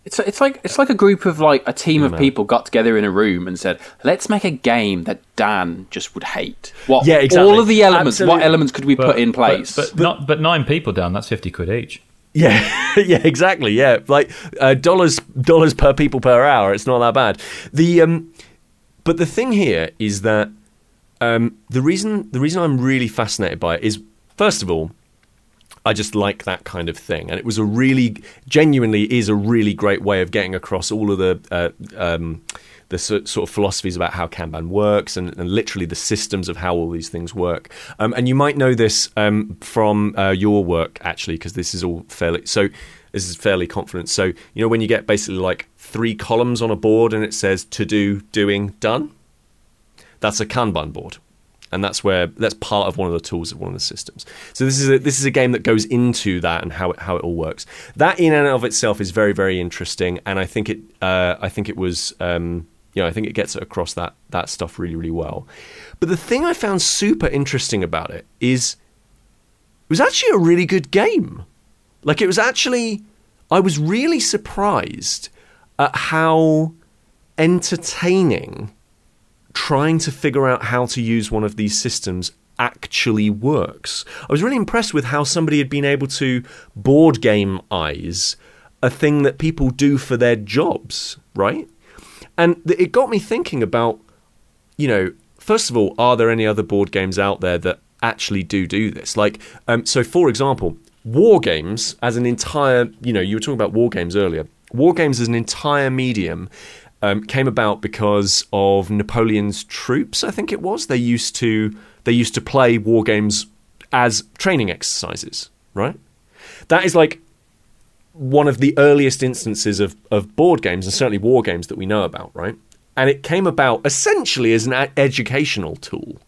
It's it's like it's like a group of like a team of people got together in a room and said, "Let's make a game that Dan just would hate." What? Yeah, exactly. All of the elements. Absolutely. What elements could we put in place? But, but, not, but nine people down, that's 50 quid each. Yeah, yeah, exactly. Yeah, like uh, dollars dollars per people per hour. It's not that bad. The um, but the thing here is that um, the reason the reason I'm really fascinated by it is first of all, I just like that kind of thing, and it was a really genuinely is a really great way of getting across all of the. Uh, um, the sort of philosophies about how Kanban works and, and literally the systems of how all these things work. Um, and you might know this um, from uh, your work, actually, because this is all fairly so. This is fairly confident. So you know when you get basically like three columns on a board and it says to do, doing, done. That's a Kanban board. And that's where that's part of one of the tools of one of the systems. So this is a, this is a game that goes into that and how it, how it all works. That in and of itself is very very interesting, and I think it uh, I think it was um, you know I think it gets across that that stuff really really well. But the thing I found super interesting about it is it was actually a really good game. Like it was actually I was really surprised at how entertaining trying to figure out how to use one of these systems actually works. I was really impressed with how somebody had been able to board game eyes a thing that people do for their jobs, right? And it got me thinking about, you know, first of all, are there any other board games out there that actually do do this? Like, um, so for example, war games as an entire, you know, you were talking about war games earlier. War games as an entire medium um, came about because of Napoleon's troops. I think it was they used to they used to play war games as training exercises. Right, that is like one of the earliest instances of of board games and certainly war games that we know about. Right, and it came about essentially as an educational tool.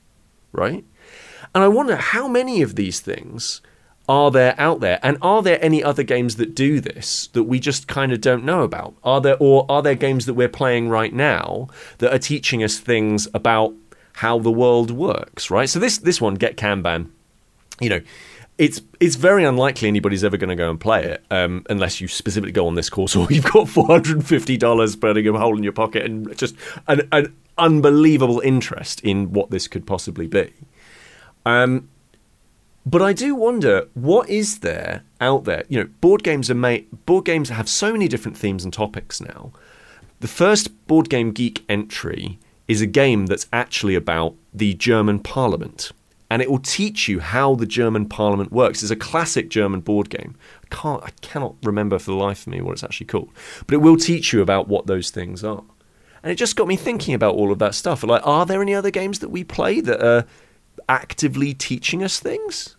Right, and I wonder how many of these things are there out there? And are there any other games that do this that we just kind of don't know about? Are there or are there games that we're playing right now that are teaching us things about how the world works right? So this this one get kanban you know it's it's very unlikely anybody's ever going to go and play it um, unless you specifically go on this course or you've got $450 burning a hole in your pocket and just an, an unbelievable interest in what this could possibly be. Um, but I do wonder what is there out there. You know, board games are made. Board games have so many different themes and topics now. The first board game geek entry is a game that's actually about the German Parliament, and it will teach you how the German Parliament works. It's a classic German board game. I can't, I cannot remember for the life of me what it's actually called, but it will teach you about what those things are. And it just got me thinking about all of that stuff. Like, are there any other games that we play that are actively teaching us things?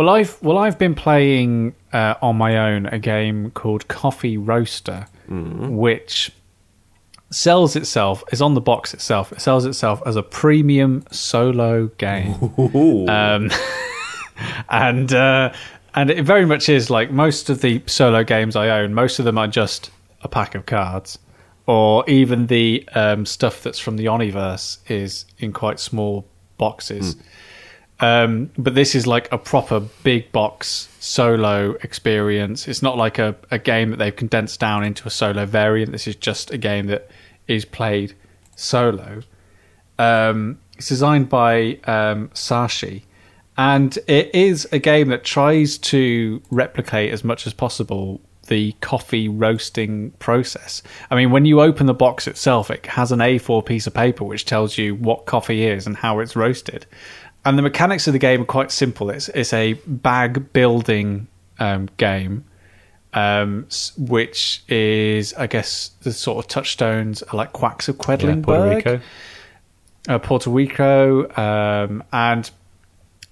Well, I've well I've been playing uh, on my own a game called Coffee Roaster, mm. which sells itself is on the box itself. It sells itself as a premium solo game, um, and uh, and it very much is like most of the solo games I own. Most of them are just a pack of cards, or even the um, stuff that's from the Oniverse is in quite small boxes. Mm. Um, but this is like a proper big box solo experience. It's not like a, a game that they've condensed down into a solo variant. This is just a game that is played solo. Um, it's designed by um, Saashi, and it is a game that tries to replicate as much as possible the coffee roasting process. I mean, when you open the box itself, it has an A4 piece of paper which tells you what coffee is and how it's roasted and the mechanics of the game are quite simple. It's it's a bag building um, game, um, which is I guess the sort of touchstones are like Quacks of Quedlinburg, yeah, Puerto Rico, uh, Puerto Rico, um, and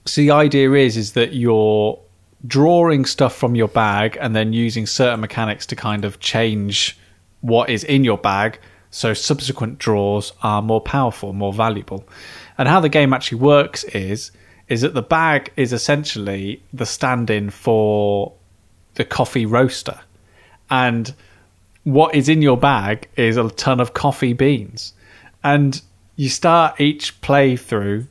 so the idea is is that you're drawing stuff from your bag and then using certain mechanics to kind of change what is in your bag so subsequent draws are more powerful, more valuable. And how the game actually works is is that the bag is essentially the stand-in for the coffee roaster. And what is in your bag is a ton of coffee beans. And you start each playthrough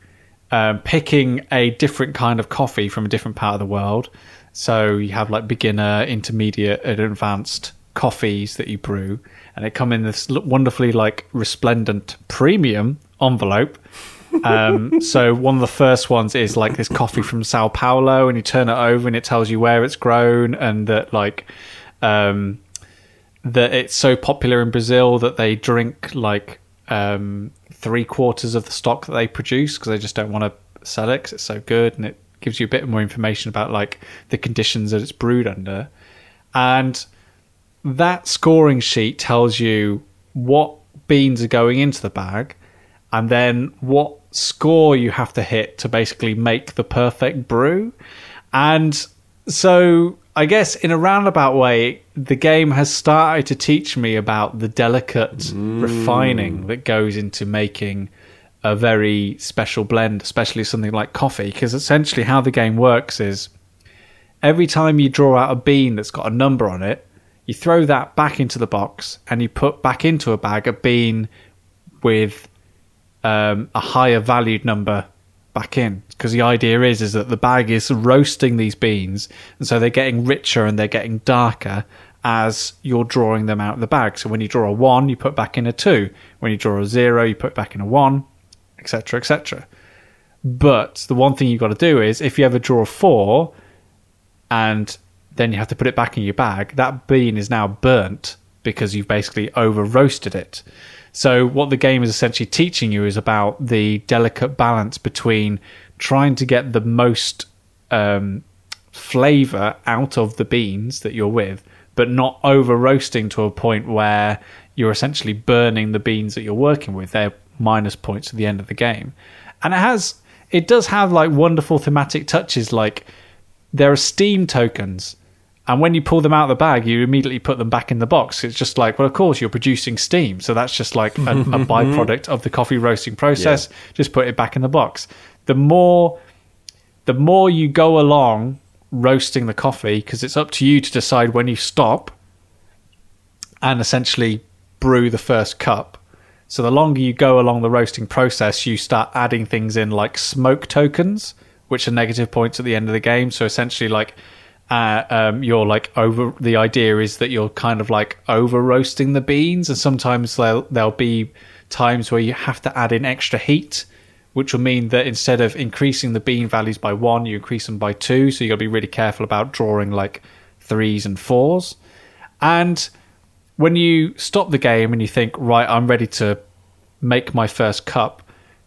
um, picking a different kind of coffee from a different part of the world. So you have like beginner, intermediate, and advanced coffees that you brew, and they come in this wonderfully like resplendent premium envelope um, so one of the first ones is like this coffee from Sao Paulo, and you turn it over and it tells you where it's grown and that like um, that it's so popular in Brazil that they drink like um, three quarters of the stock that they produce because they just don't want to sell it because it's so good, and it gives you a bit more information about like the conditions that it's brewed under, and that scoring sheet tells you what beans are going into the bag and then what score you have to hit to basically make the perfect brew. And so I guess in a roundabout way, the game has started to teach me about the delicate mm. refining that goes into making a very special blend, especially something like coffee, because essentially how the game works is every time you draw out a bean that's got a number on it, you throw that back into the box and you put back into a bag a bean with um, a higher valued number back in. Because the idea is is that the bag is roasting these beans and so they're getting richer and they're getting darker as you're drawing them out of the bag. So when you draw a 1 you put back in a 2 when you draw a 0 you put back in a 1 etc etc but the one thing you've got to do is if you ever draw a 4 and then you have to put it back in your bag that bean is now burnt because you've basically over roasted it so what the game is essentially teaching you is about the delicate balance between trying to get the most um, flavor out of the beans that you're with, but not over roasting to a point where you're essentially burning the beans that you're working with. They're minus points at the end of the game, and it has it does have like wonderful thematic touches. Like there are steam tokens and when you pull them out of the bag, you immediately put them back in the box. It's just like, well, of course, you're producing steam. So that's just like a, a byproduct of the coffee roasting process. Yeah. Just put it back in the box. The more, the more you go along roasting the coffee, because it's up to you to decide when you stop and essentially brew the first cup. So the longer you go along the roasting process, you start adding things in like smoke tokens, which are negative points at the end of the game. So essentially, like uh, um, you're like over. The idea is that you're kind of like over roasting the beans, and sometimes there'll, there'll be times where you have to add in extra heat, which will mean that instead of increasing the bean values by one, you increase them by two. So you got to be really careful about drawing like threes and fours. And when you stop the game and you think, right, I'm ready to make my first cup,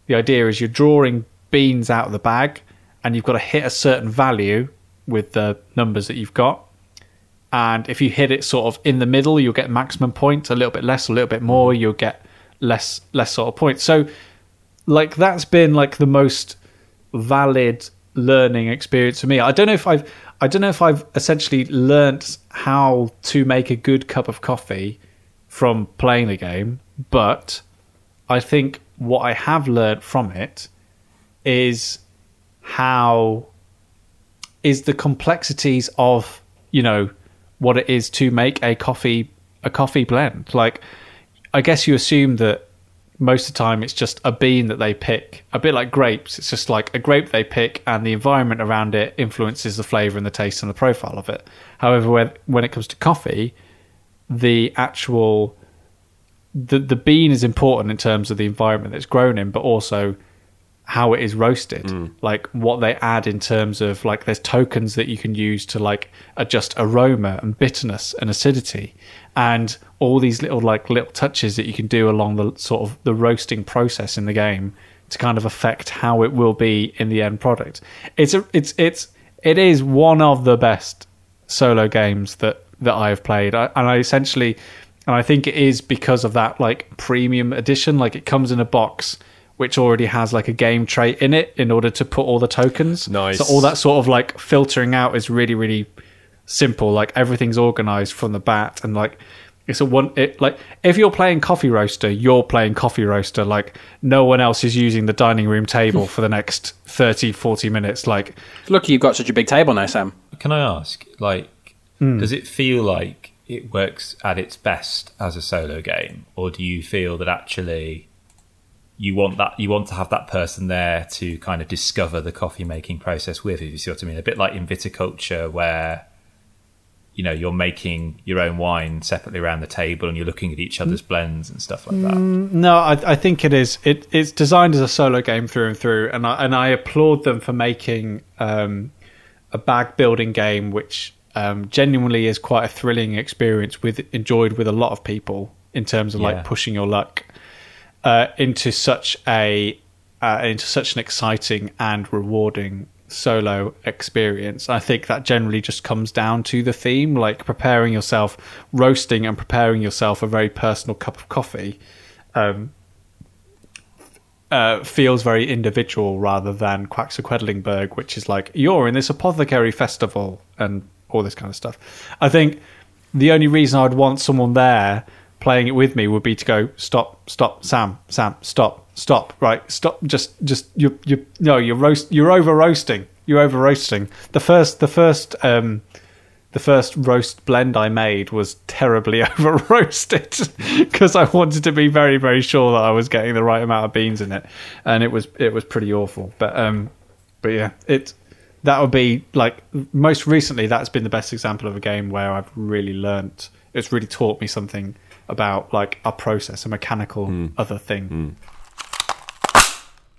the idea is you're drawing beans out of the bag and you've got to hit a certain value with the numbers that you've got. And if you hit it sort of in the middle, you'll get maximum points. A little bit less, a little bit more, mm-hmm. you'll get less less sort of points. So, like that's been like the most valid learning experience for me. I don't know if I've I don't know if I've essentially learnt how to make a good cup of coffee from playing the game, but I think what I have learnt from it is how is the complexities of you know what it is to make a coffee a coffee blend. Like, I guess you assume that most of the time it's just a bean that they pick, a bit like grapes. It's just like a grape they pick, and the environment around it influences the flavor and the taste and the profile of it. However, when it comes to coffee, the actual the the bean is important in terms of the environment that it's grown in, but also how it is roasted. Mm. like what they add in terms of like there's tokens that you can use to like adjust aroma and bitterness and acidity. And all these little like little touches that you can do along the sort of the roasting process in the game to kind of affect how it will be in the end product. It's a it's it's it is one of the best solo games that that I have played. I, and I essentially and I think it is because of that like premium edition. Like it comes in a box which already has like a game tray in it in order to put all the tokens. Nice. So all that sort of like filtering out is really really simple. Like everything's organized from the bat and like it's a one it like if you're playing coffee roaster, you're playing coffee roaster like no one else is using the dining room table for the next 30 40 minutes like Lucky you've got such a big table now, Sam. Can I ask like mm. does it feel like it works at its best as a solo game or do you feel that actually you want that you want to have that person there to kind of discover the coffee making process with if you see what I mean. A bit like in viticulture where you know you're making your own wine separately around the table and you're looking at each other's blends and stuff like that. Mm, no I, I, think it is it, it's designed as a solo game through and through and I, and I applaud them for making um, a bag building game which um, genuinely is quite a thrilling experience with enjoyed with a lot of people in terms of yeah. like pushing your luck uh, into such a uh, into such an exciting and rewarding solo experience. I think that generally just comes down to the theme, like preparing yourself, roasting and preparing yourself a very personal cup of coffee. Um, uh, feels very individual rather than Quedlinburg, which is like you're in this apothecary festival and all this kind of stuff. I think the only reason I'd want someone there playing it with me would be to go stop, stop, Sam, Sam, stop, stop, right, stop, just, just you, you, no, you're roast, you're over roasting, you're over roasting. The first, the first, um, the first roast blend I made was terribly over roasted because I wanted to be very, very sure that I was getting the right amount of beans in it, and it was, it was pretty awful. But, um, but yeah, it that would be like most recently. That's been the best example of a game where I've really learnt. It's really taught me something about like a process, a mechanical other thing.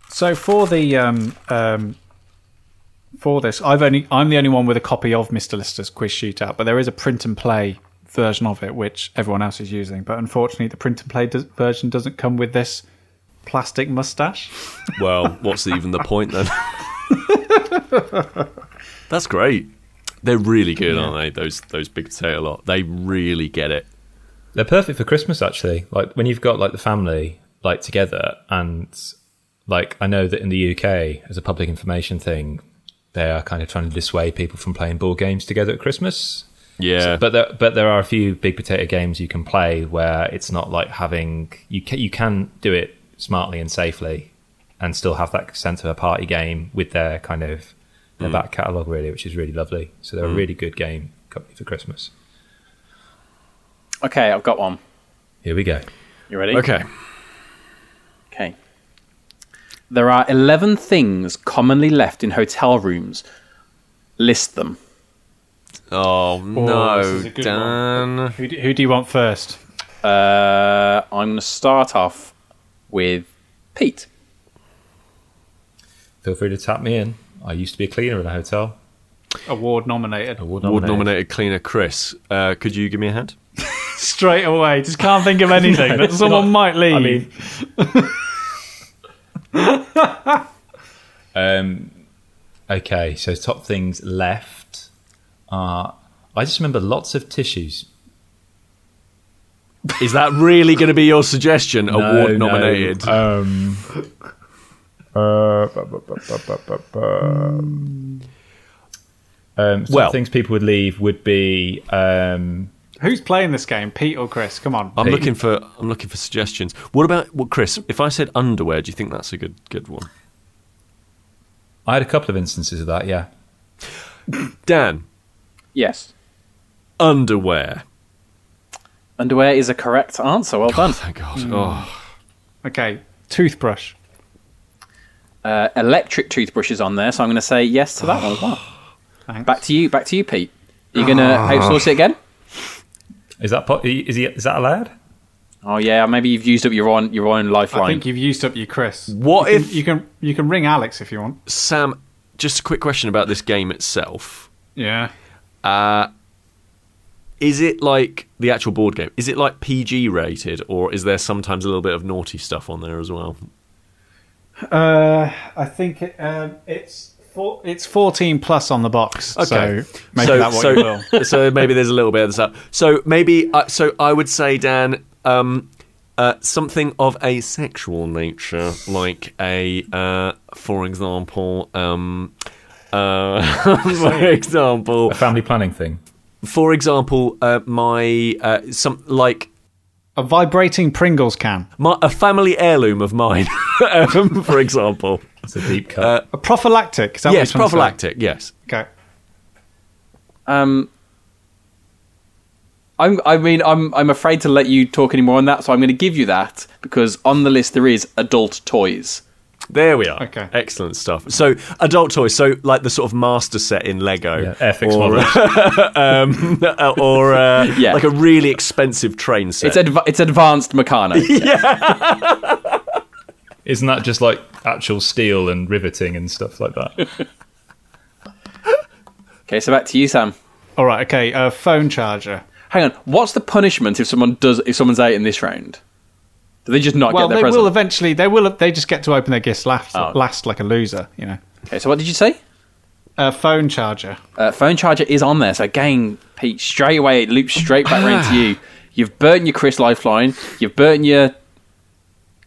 So for the um, um, for this, I've only I'm the only one with a copy of Mr. Lister's quiz shootout, but there is a print and play version of it which everyone else is using. But unfortunately, the print and play does, version doesn't come with this plastic mustache. Well, what's even the point then? That's great. They're really good, aren't they? Those those big potato lot. They really get it. They're perfect for Christmas, actually. Like when you've got like the family like together, and like I know that in the UK, as a public information thing, they are kind of trying to dissuade people from playing board games together at Christmas. Yeah, But there, but there are a few big potato games you can play where it's not like having you can, you can do it smartly and safely, and still have that sense of a party game with their kind of their mm. back catalogue really, which is really lovely. So they're a mm. really good game company for Christmas. Okay, I've got one. Here we go. You ready? okay. Okay. There are 11 things commonly left in hotel rooms. List them. Oh no, is Dan. Who do, who do you want first? Uh, I'm going to start off with Pete. Feel free to tap me in. I used to be a cleaner in a hotel. Award nominated. Award Award nominated. nominated cleaner Chris. Uh, could you give me a hand? Straight away, just can't think of anything that someone might leave. I mean, um, okay. So top things left are. I just remember lots of tissues. Is that really going to be your suggestion? No, Award no. nominated. Um, uh, bu- bu- bu- bu- bu- bu- bu- um, some Well- things people would leave would be um, Who's playing this game, Pete or Chris? Come on. I'm Pete. looking for I'm looking for suggestions. What about well, Chris? If I said underwear, do you think that's a good good one? I had a couple of instances of that. Yeah, Dan, Yes. underwear. Underwear is a correct answer. Well done. Thank God. Oh, Okay, toothbrush. Uh, electric toothbrush is on there, so I'm going to say yes to that one as well. Thanks. Back to you. Back to you, Pete. You're going to outsource it again? Is that po- is he is that allowed? Oh yeah, maybe you've used up your own your own lifeline. I think you've used up your Chris. What you can, if- you can you can ring Alex if you want? Sam. Just a quick question about this game itself. Yeah. Uh, is it like the actual board game? Is it like PG rated, or is there sometimes a little bit of naughty stuff on there as well? Uh, I think it, um, it's four, it's fourteen plus on the box. So make so, that what so, you will. so maybe there's a little bit of this. Up. So maybe, uh, so I would say, Dan, um, uh, something of a sexual nature, like a, uh, for example, um, uh, for example, A family planning thing. for example, uh, my uh, some like A vibrating Pringles can. my, a family heirloom of mine, um, for example. It's a deep cut. Uh, A prophylactic. Is that yes, what you're to prophylactic. Yes. Okay. Um, I'm, I mean, I'm, I'm afraid to let you talk anymore on that, so I'm going to give you that because on the list there is adult toys. There we are. Okay. Excellent stuff. So, adult toys. So, like the sort of master set in Lego. yeah, Airfix or, um, or uh, Yeah. like a really expensive train set. It's adv- it's advanced Meccano. Isn't that just like actual steel and riveting and stuff like that? okay, so back to you, Sam. All right. Okay. A phone charger. Hang on, what's the punishment if someone does if someone's out in this round? Do they just not Well, get they their present? will eventually. They will. They just get to open their gifts last. Oh. Last like a loser. You know. Okay, so what did you say? A phone charger. Uh, phone charger is on there, so again, Pete, straight away it loops straight back round to you. You've burnt your Chris lifeline. You've burnt your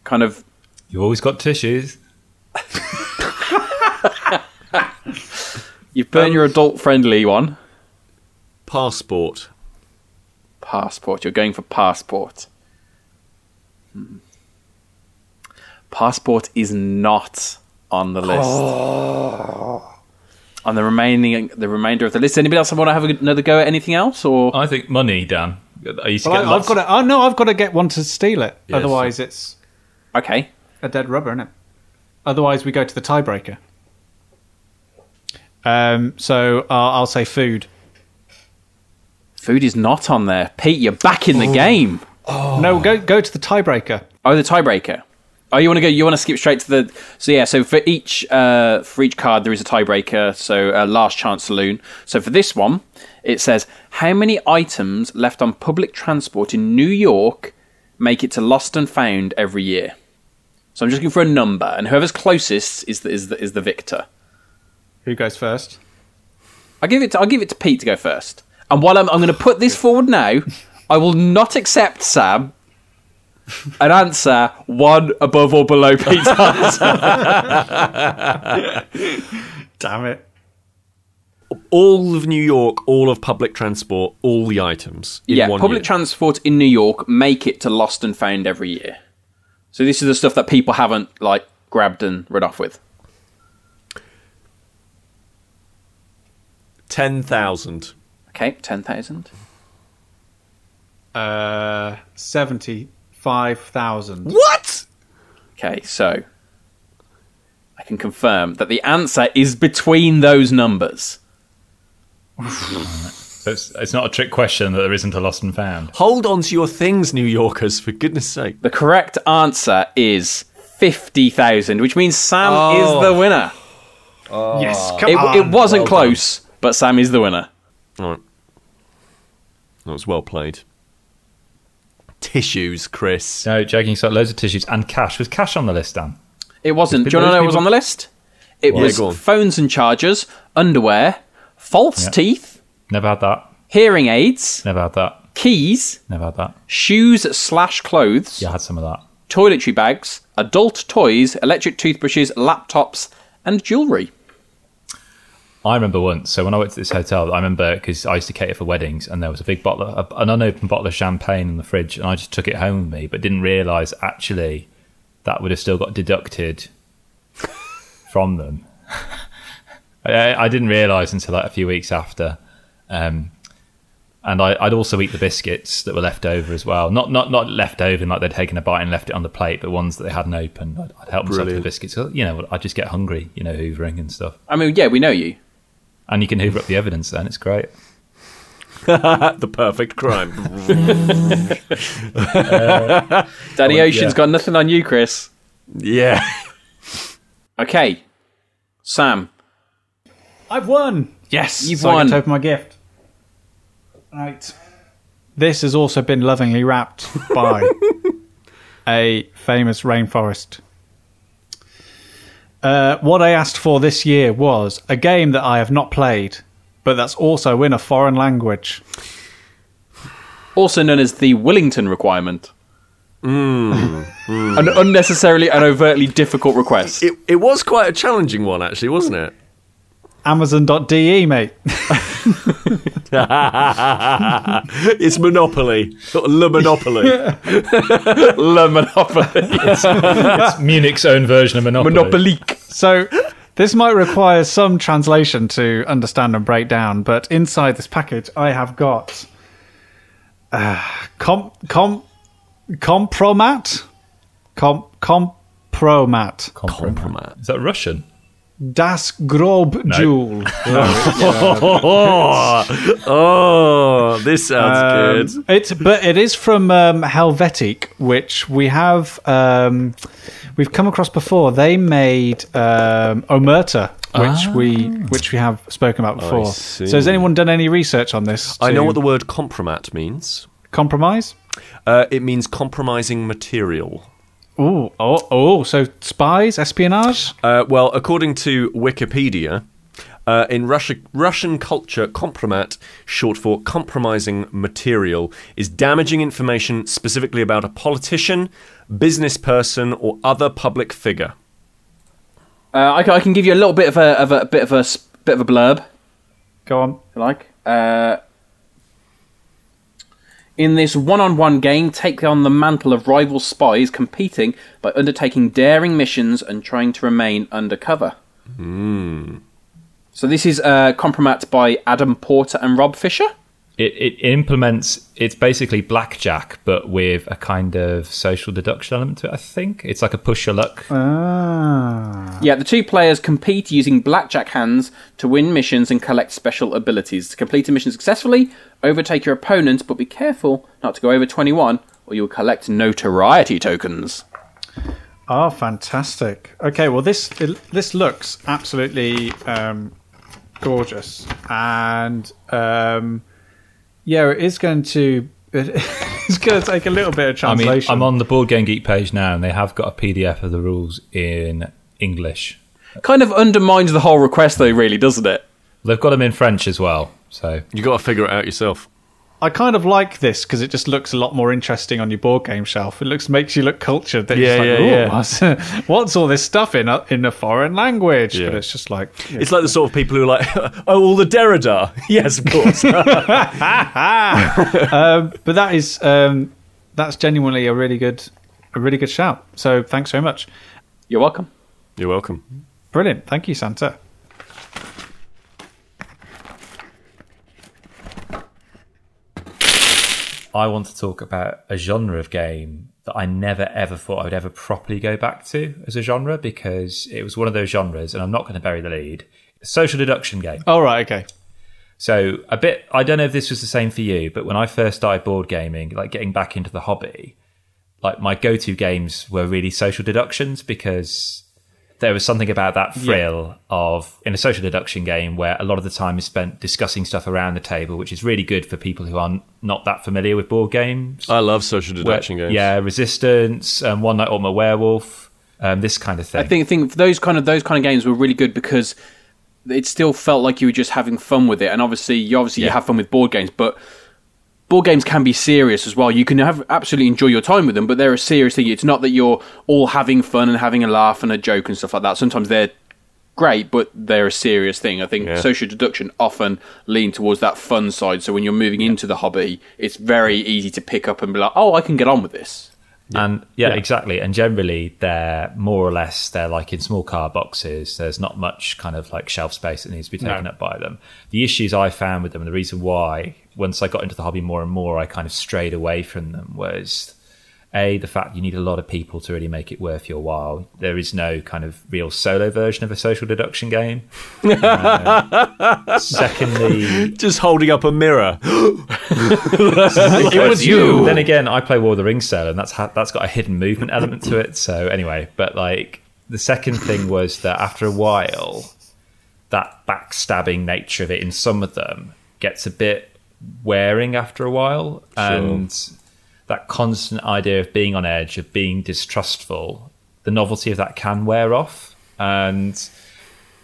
kind of You've always got tissues. you've burnt your adult friendly one. Passport. Passport. You're going for passport. Passport is not on the list. On the remaining, the remainder of the list. Anybody else want to have another go at anything else? Or I think money, Dan. I used to Well, get I, lots. have got to. Oh no, I've got to get one to steal it. Yes. Otherwise, it's okay, a dead rubber, isn't it? Otherwise, we go to the tiebreaker. Um, so uh, I'll say food. food is not on there. Pete, you're back in the game. No, go go to the tiebreaker. Oh, the tiebreaker. Oh, you want to go? You want to skip straight to the? So yeah. So for each uh, for each card, there is a tiebreaker. So uh, last chance saloon. So for this one, it says how many items left on public transport in New York make it to lost and found every year. So I'm just looking for a number, and whoever's closest is the, is the, is the victor. Who goes first? I'll give it. To, I'll give it to Pete to go first. And while I'm, I'm going to put this forward now, I will not accept Sam an answer one above or below Pete's answer. Damn it! All of New York, all of public transport, all the items. In yeah, one public year. transport in New York make it to lost and found every year. So this is the stuff that people haven't like grabbed and run off with. Ten thousand. Okay, ten thousand. Uh, seventy-five thousand. What? Okay, so I can confirm that the answer is between those numbers. So it's, it's not a trick question that there isn't a lost and found. Hold on to your things, New Yorkers, for goodness sake. The correct answer is fifty thousand, which means Sam Oh. is the winner. Yes, come It, on. it wasn't close, but Sam is the winner. All right. That was well played. Tissues, Chris. No, joking. So loads of tissues and cash. Was cash on the list, Dan? It wasn't. Do you want to know what was on the list? It Yeah, was go phones and chargers, underwear, false Yeah. teeth, Never had that. hearing aids, Never had that. keys, Never had that. shoes slash clothes, Yeah, I had some of that. toiletry bags, adult toys, electric toothbrushes, laptops, and jewellery. I remember once. So when I went to this hotel, I remember because I used to cater for weddings, and there was a big bottle, of, an unopened bottle of champagne in the fridge, and I just took it home with me, but didn't realise actually that would have still got deducted from them. I, I didn't realise until like a few weeks after. Um, and I, I'd also eat the biscuits that were left over as well. Not not not left over, like they'd taken a bite and left it on the plate, but ones that they hadn't opened. I'd, I'd help myself to the biscuits. You know, I'd just get hungry. You know, hoovering and stuff. I mean, yeah, we know you. And you can hoover up the evidence then. It's great. the perfect crime. Danny Oh, Ocean's yeah. got nothing on you, Chris. yeah. Okay, Sam. I've won. Yes, You've so I won. get to open my gift. Right. This has also been lovingly wrapped by a famous rainforest. Uh, what I asked for this year was a game that I have not played, but that's also in a foreign language. also known as the Willington requirement. Hmm. An unnecessarily and overtly difficult request. It, it was quite a challenging one, actually, wasn't it? Amazon.de, mate. it's Monopoly. Le Monopoly. Le Monopoly. It's Munich's own version of Monopoly. Monopolique. So this might require some translation to understand and break down, but inside this package, I have got uh, com com compromat com compromat Kompromat. Is that Russian? Das grob jewel. Oh, oh, this sounds Um, good. it's but it is from um, Helvetiq, which we have um, we've come across before. They made um, Omerta, which we which we have spoken about before. So has anyone done any research on this? I know what the word compromat means. compromise. Uh, it means compromising material. Ooh, oh, oh, so spies, espionage. Uh, well, according to Wikipedia, uh, in Russia, Russian culture, compromat, short for compromising material, is damaging information specifically about a politician, business person, or other public figure. Uh, I, can- I can give you a little bit of a, of a bit of a s- bit of a blurb, Go on. if you like. Uh, In this one on one game, take on the mantle of rival spies competing by undertaking daring missions and trying to remain undercover. So, this is uh, Kompromat by Adam Porter and Rob Fisher. It, it implements it's basically blackjack, but with a kind of social deduction element to it. I think it's like a push your luck. Ah. Yeah, the two players compete using blackjack hands to win missions and collect special abilities. To complete a mission successfully, overtake your opponent, but be careful not to go over 21 or you'll collect notoriety tokens. Oh, fantastic. Okay, well, this it, this looks absolutely um, gorgeous, and um, yeah, it is going to it's going to take a little bit of I mean, translation. I'm on the Board Game Geek page now, and they have got a PDF of the rules in English. Kind of undermines the whole request, though, really, doesn't it? They've got them in French as well. So you've got to figure it out yourself. I kind of like this because it just looks a lot more interesting on your board game shelf. It looks makes you look cultured. Then Yeah, yeah, like, "Ooh, what's, what's all this stuff in a, in a foreign language? Yeah. But it's just like It's like the sort of people who are like, oh, all the Derrida. Yes, of course. um, but that is um, that's genuinely a really good a really good shout. So thanks very much. You're welcome. You're welcome. Brilliant. Thank you, Santa. I want to talk about a genre of game that I never ever thought I would ever properly go back to as a genre because it was one of those genres, and I'm not going to bury the lead. Social deduction game. All right. Okay. So a bit. I don't know if this was the same for you, but when I first started board gaming, like getting back into the hobby, like my go-to games were really social deductions because there was something about that thrill of in a social deduction game where a lot of the time is spent discussing stuff around the table, which is really good for people who are not that familiar with board games. I love social Where- deduction games. Yeah, Resistance, um, One Night Ultimate Werewolf, um, this kind of thing. I think, think those kind of those kind of games were really good because it still felt like you were just having fun with it. And obviously, you obviously you have fun with board games, but board games can be serious as well. You can have absolutely enjoy your time with them, but they're a serious thing. It's not that you're all having fun and having a laugh and a joke and stuff like that. Sometimes they're great, but they're a serious thing. I think Yeah. social deduction often lean towards that fun side. So when you're moving into the hobby, it's very easy to pick up and be like, "Oh, I can get on with this." And yeah, Yeah. exactly. And generally, they're more or less they're like in small card boxes. There's not much kind of like shelf space that needs to be taken No. up by them. The issues I found with them, and the reason why, once I got into the hobby more and more, I kind of strayed away from them was a the fact you need a lot of people to really make it worth your while. There is no kind of real solo version of a social deduction game. Uh, secondly, Just holding up a mirror. it was you. Then again, I play War of the Rings solo, and that's ha- that's got a hidden movement element to it. So anyway, but like the second thing was that after a while, that backstabbing nature of it in some of them gets a bit wearing after a while, and that constant idea of being on edge, of being distrustful, the novelty of that can wear off, and.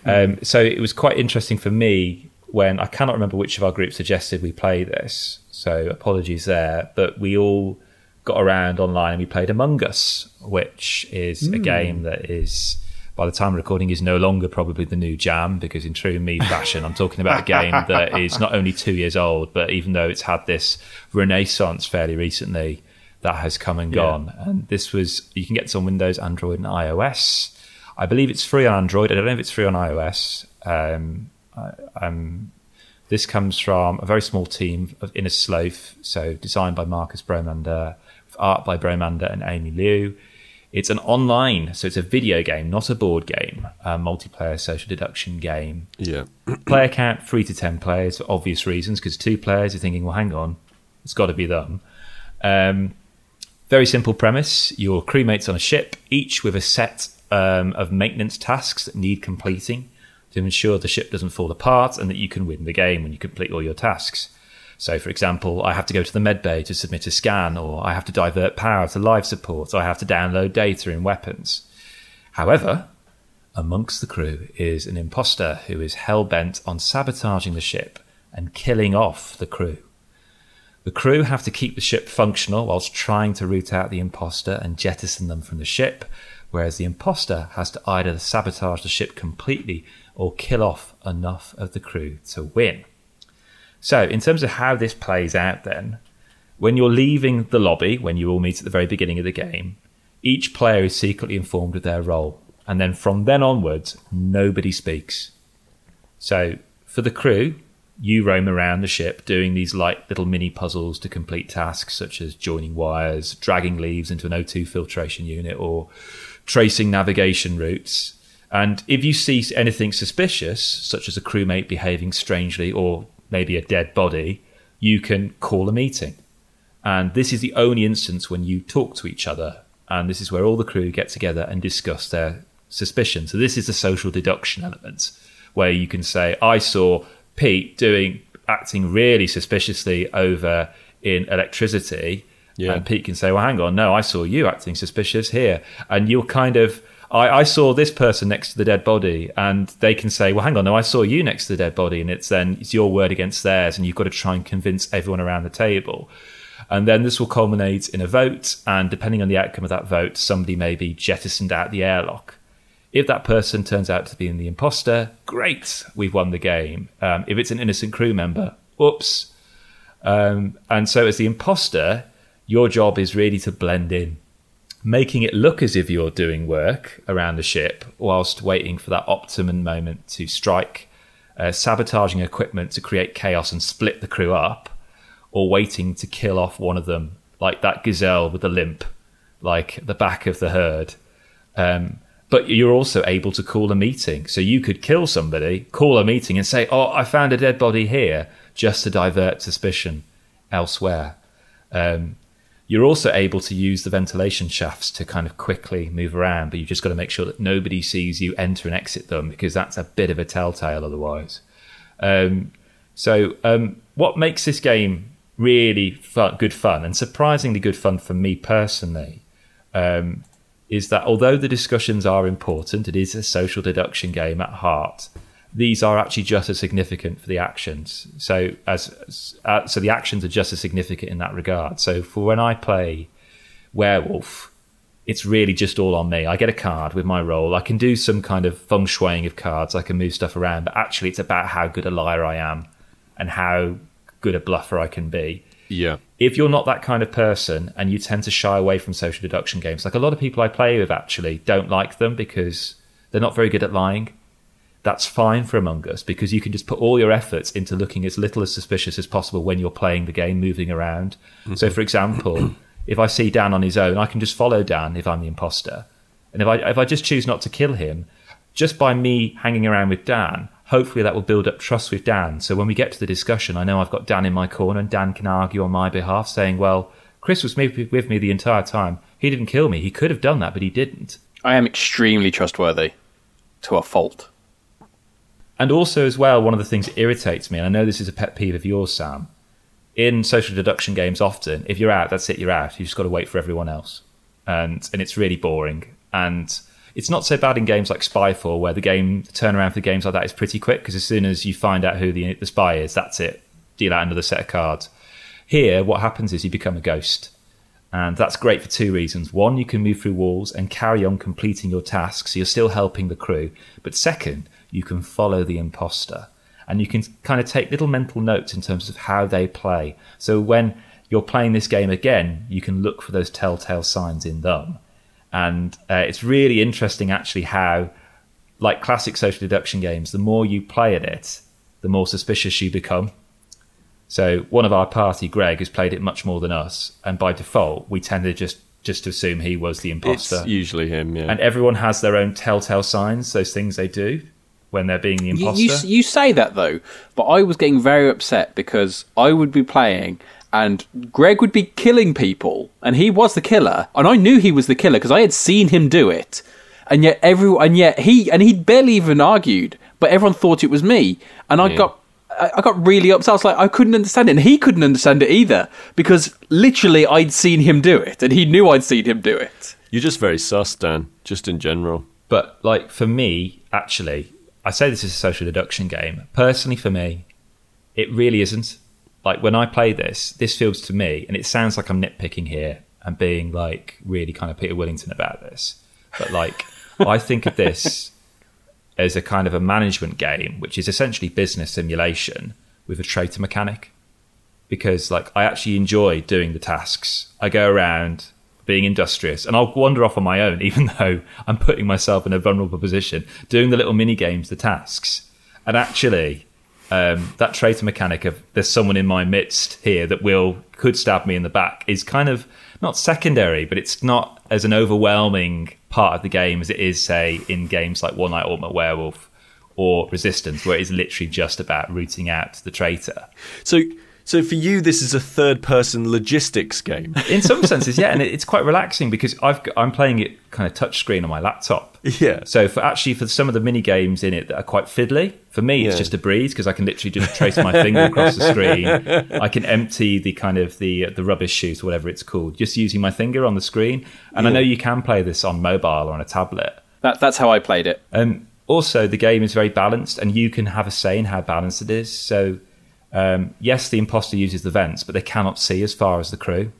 Um, so it was quite interesting for me when I cannot remember which of our groups suggested we play this. So apologies there, but we all got around online and we played Among Us, which is a game that is, by the time recording, is no longer probably the new jam because in true me fashion, I'm talking about a game that is not only two years old, but even though it's had this renaissance fairly recently, that has come and gone. And this was you can get this on Windows, Android, and iOS. I believe it's free on Android. I don't know if it's free on iOS. Um, I, um, this comes from a very small team of Innersloth, so designed by Marcus Bromander, with art by Bromander and Amy Liu. It's an online, so it's a video game, not a board game, a multiplayer social deduction game. Yeah. Player count three to ten players for obvious reasons, because two players are thinking, well, hang on, it's got to be them. Um, very simple premise: your crewmates on a ship, each with a set um, of maintenance tasks that need completing to ensure the ship doesn't fall apart and that you can win the game when you complete all your tasks. So, for example, I have to go to the medbay to submit a scan, or I have to divert power to life support, or I have to download data in weapons. However, amongst the crew is an imposter who is hell bent on sabotaging the ship and killing off the crew. The crew have to keep the ship functional whilst trying to root out the imposter and jettison them from the ship, whereas the imposter has to either sabotage the ship completely or kill off enough of the crew to win. So, in terms of how this plays out, then, When you're leaving the lobby, when you all meet at the very beginning of the game, each player is secretly informed of their role. And then from then onwards, nobody speaks. So for the crew, you roam around the ship doing these light little mini puzzles to complete tasks such as joining wires, dragging leaves into an O2 filtration unit, or tracing navigation routes. And if you see anything suspicious, such as a crewmate behaving strangely or maybe a dead body, you can call a meeting. And this is the only instance when you talk to each other. And this is where all the crew get together and discuss their suspicions. So this is the social deduction element, where you can say, I saw Pete doing acting really suspiciously over in electricity. Yeah. And Pete can say, Well, hang on, no, I saw you acting suspicious here. And you'll kind of I, I saw this person next to the dead body, and they can say, "Well, hang on, no, I saw you next to the dead body," and it's then it's your word against theirs, and you've got to try and convince everyone around the table. And then this will culminate in a vote, and depending on the outcome of that vote, somebody may be jettisoned out the airlock. If that person turns out to be the imposter, great, we've won the game. Um, if it's an innocent crew member, oops. Um, and so, as the imposter, your job is really to blend in, making it look as if you're doing work around the ship whilst waiting for that optimum moment to strike, uh, sabotaging equipment to create chaos and split the crew up, or waiting to kill off one of them, like that gazelle with the limp, like the back of the herd. Um, but you're also able to call a meeting. So you could kill somebody, call a meeting, and say, Oh, I found a dead body here, just to divert suspicion elsewhere. Um, you're also able to use the ventilation shafts to kind of quickly move around, but you've just got to make sure that nobody sees you enter and exit them because that's a bit of a telltale otherwise. Um, so, um, what makes this game really fun, good fun and surprisingly good fun for me personally um, is that although the discussions are important, it is a social deduction game at heart. These are actually just as significant for the actions. So as uh, so, the actions are just as significant in that regard. So for when I play werewolf, it's really just all on me. I get a card with my role. I can do some kind of feng shuiing of cards. I can move stuff around, but actually, it's about how good a liar I am and how good a bluffer I can be. Yeah. If you're not that kind of person and you tend to shy away from social deduction games, like a lot of people I play with actually don't like them because they're not very good at lying. That's fine for Among Us because you can just put all your efforts into looking as little as suspicious as possible when you're playing the game, moving around. So, mm-hmm. for example, if I see Dan on his own, I can just follow Dan if I'm the imposter. And if I if I just choose not to kill him, just by me hanging around with Dan, hopefully that will build up trust with Dan. So when we get to the discussion, I know I've got Dan in my corner and Dan can argue on my behalf, saying, well, Chris was with me the entire time. He didn't kill me. He could have done that, but he didn't. I am extremely trustworthy to a fault. And also, as well, one of the things that irritates me, and I know this is a pet peeve of yours, Sam, in social deduction games, often, if you're out, that's it, you're out. You've just got to wait for everyone else. And, and it's really boring. And it's not so bad in games like Spyfall, where the game the turnaround for games like that is pretty quick because as soon as you find out who the, the spy is, that's it. Deal out another set of cards. Here, what happens is you become a ghost. And that's great for two reasons. One, you can move through walls and carry on completing your tasks, so you're still helping the crew. But second, you can follow the imposter. And you can kind of take little mental notes in terms of how they play. So when you're playing this game again, you can look for those telltale signs in them. And uh, it's really interesting, actually, how, like classic social deduction games, the more you play at it, the more suspicious you become. So one of our party, Greg, has played it much more than us, and by default, we tend to just just assume he was the imposter. It's usually him, yeah. And everyone has their own telltale signs, those things they do when they're being the You, imposter. you, you say that though, but I was getting very upset because I would be playing and Greg would be killing people, and he was the killer, and I knew he was the killer because I had seen him do it, and yet everyone, and yet he, and he barely even argued, but everyone thought it was me, and I Yeah. got. I I got really upset. I was like, I couldn't understand it, and he couldn't understand it either because literally I'd seen him do it, and he knew I'd seen him do it. You're just very sus, Dan, just in general. But like for me, actually, I say this is a social deduction game. Personally, for me, it really isn't. Like when I play this, this feels to me, and it sounds like I'm nitpicking here and being like really kind of Peter Willington about this. But like, I think of this as a kind of a management game, which is essentially business simulation with a traitor mechanic. because like I actually enjoy doing the tasks. I go around being industrious and I'll wander off on my own, even though I'm putting myself in a vulnerable position, doing the little mini games, the tasks. And actually, um, that traitor mechanic of there's someone in my midst here that will could stab me in the back is kind of not secondary, but it's not as an overwhelming part of the game as it is, say, in games like One Night Ultimate Werewolf or Resistance, where it is literally just about rooting out the traitor. So, so for you, this is a third-person logistics game. In some senses, yeah, and it's quite relaxing because I've I'm playing it kind of touchscreen on my laptop. Yeah. So for actually for some of the mini games in it that are quite fiddly, for me it's just a breeze because I can literally just trace my finger across the screen. I can empty the kind of the the rubbish chute or whatever it's called just using my finger on the screen. And I know you can play this on mobile or on a tablet. That, that's how I played it. Um, also, the game is very balanced, and you can have a say in how balanced it is. So, um, yes, the imposter uses the vents, but they cannot see as far as the crew.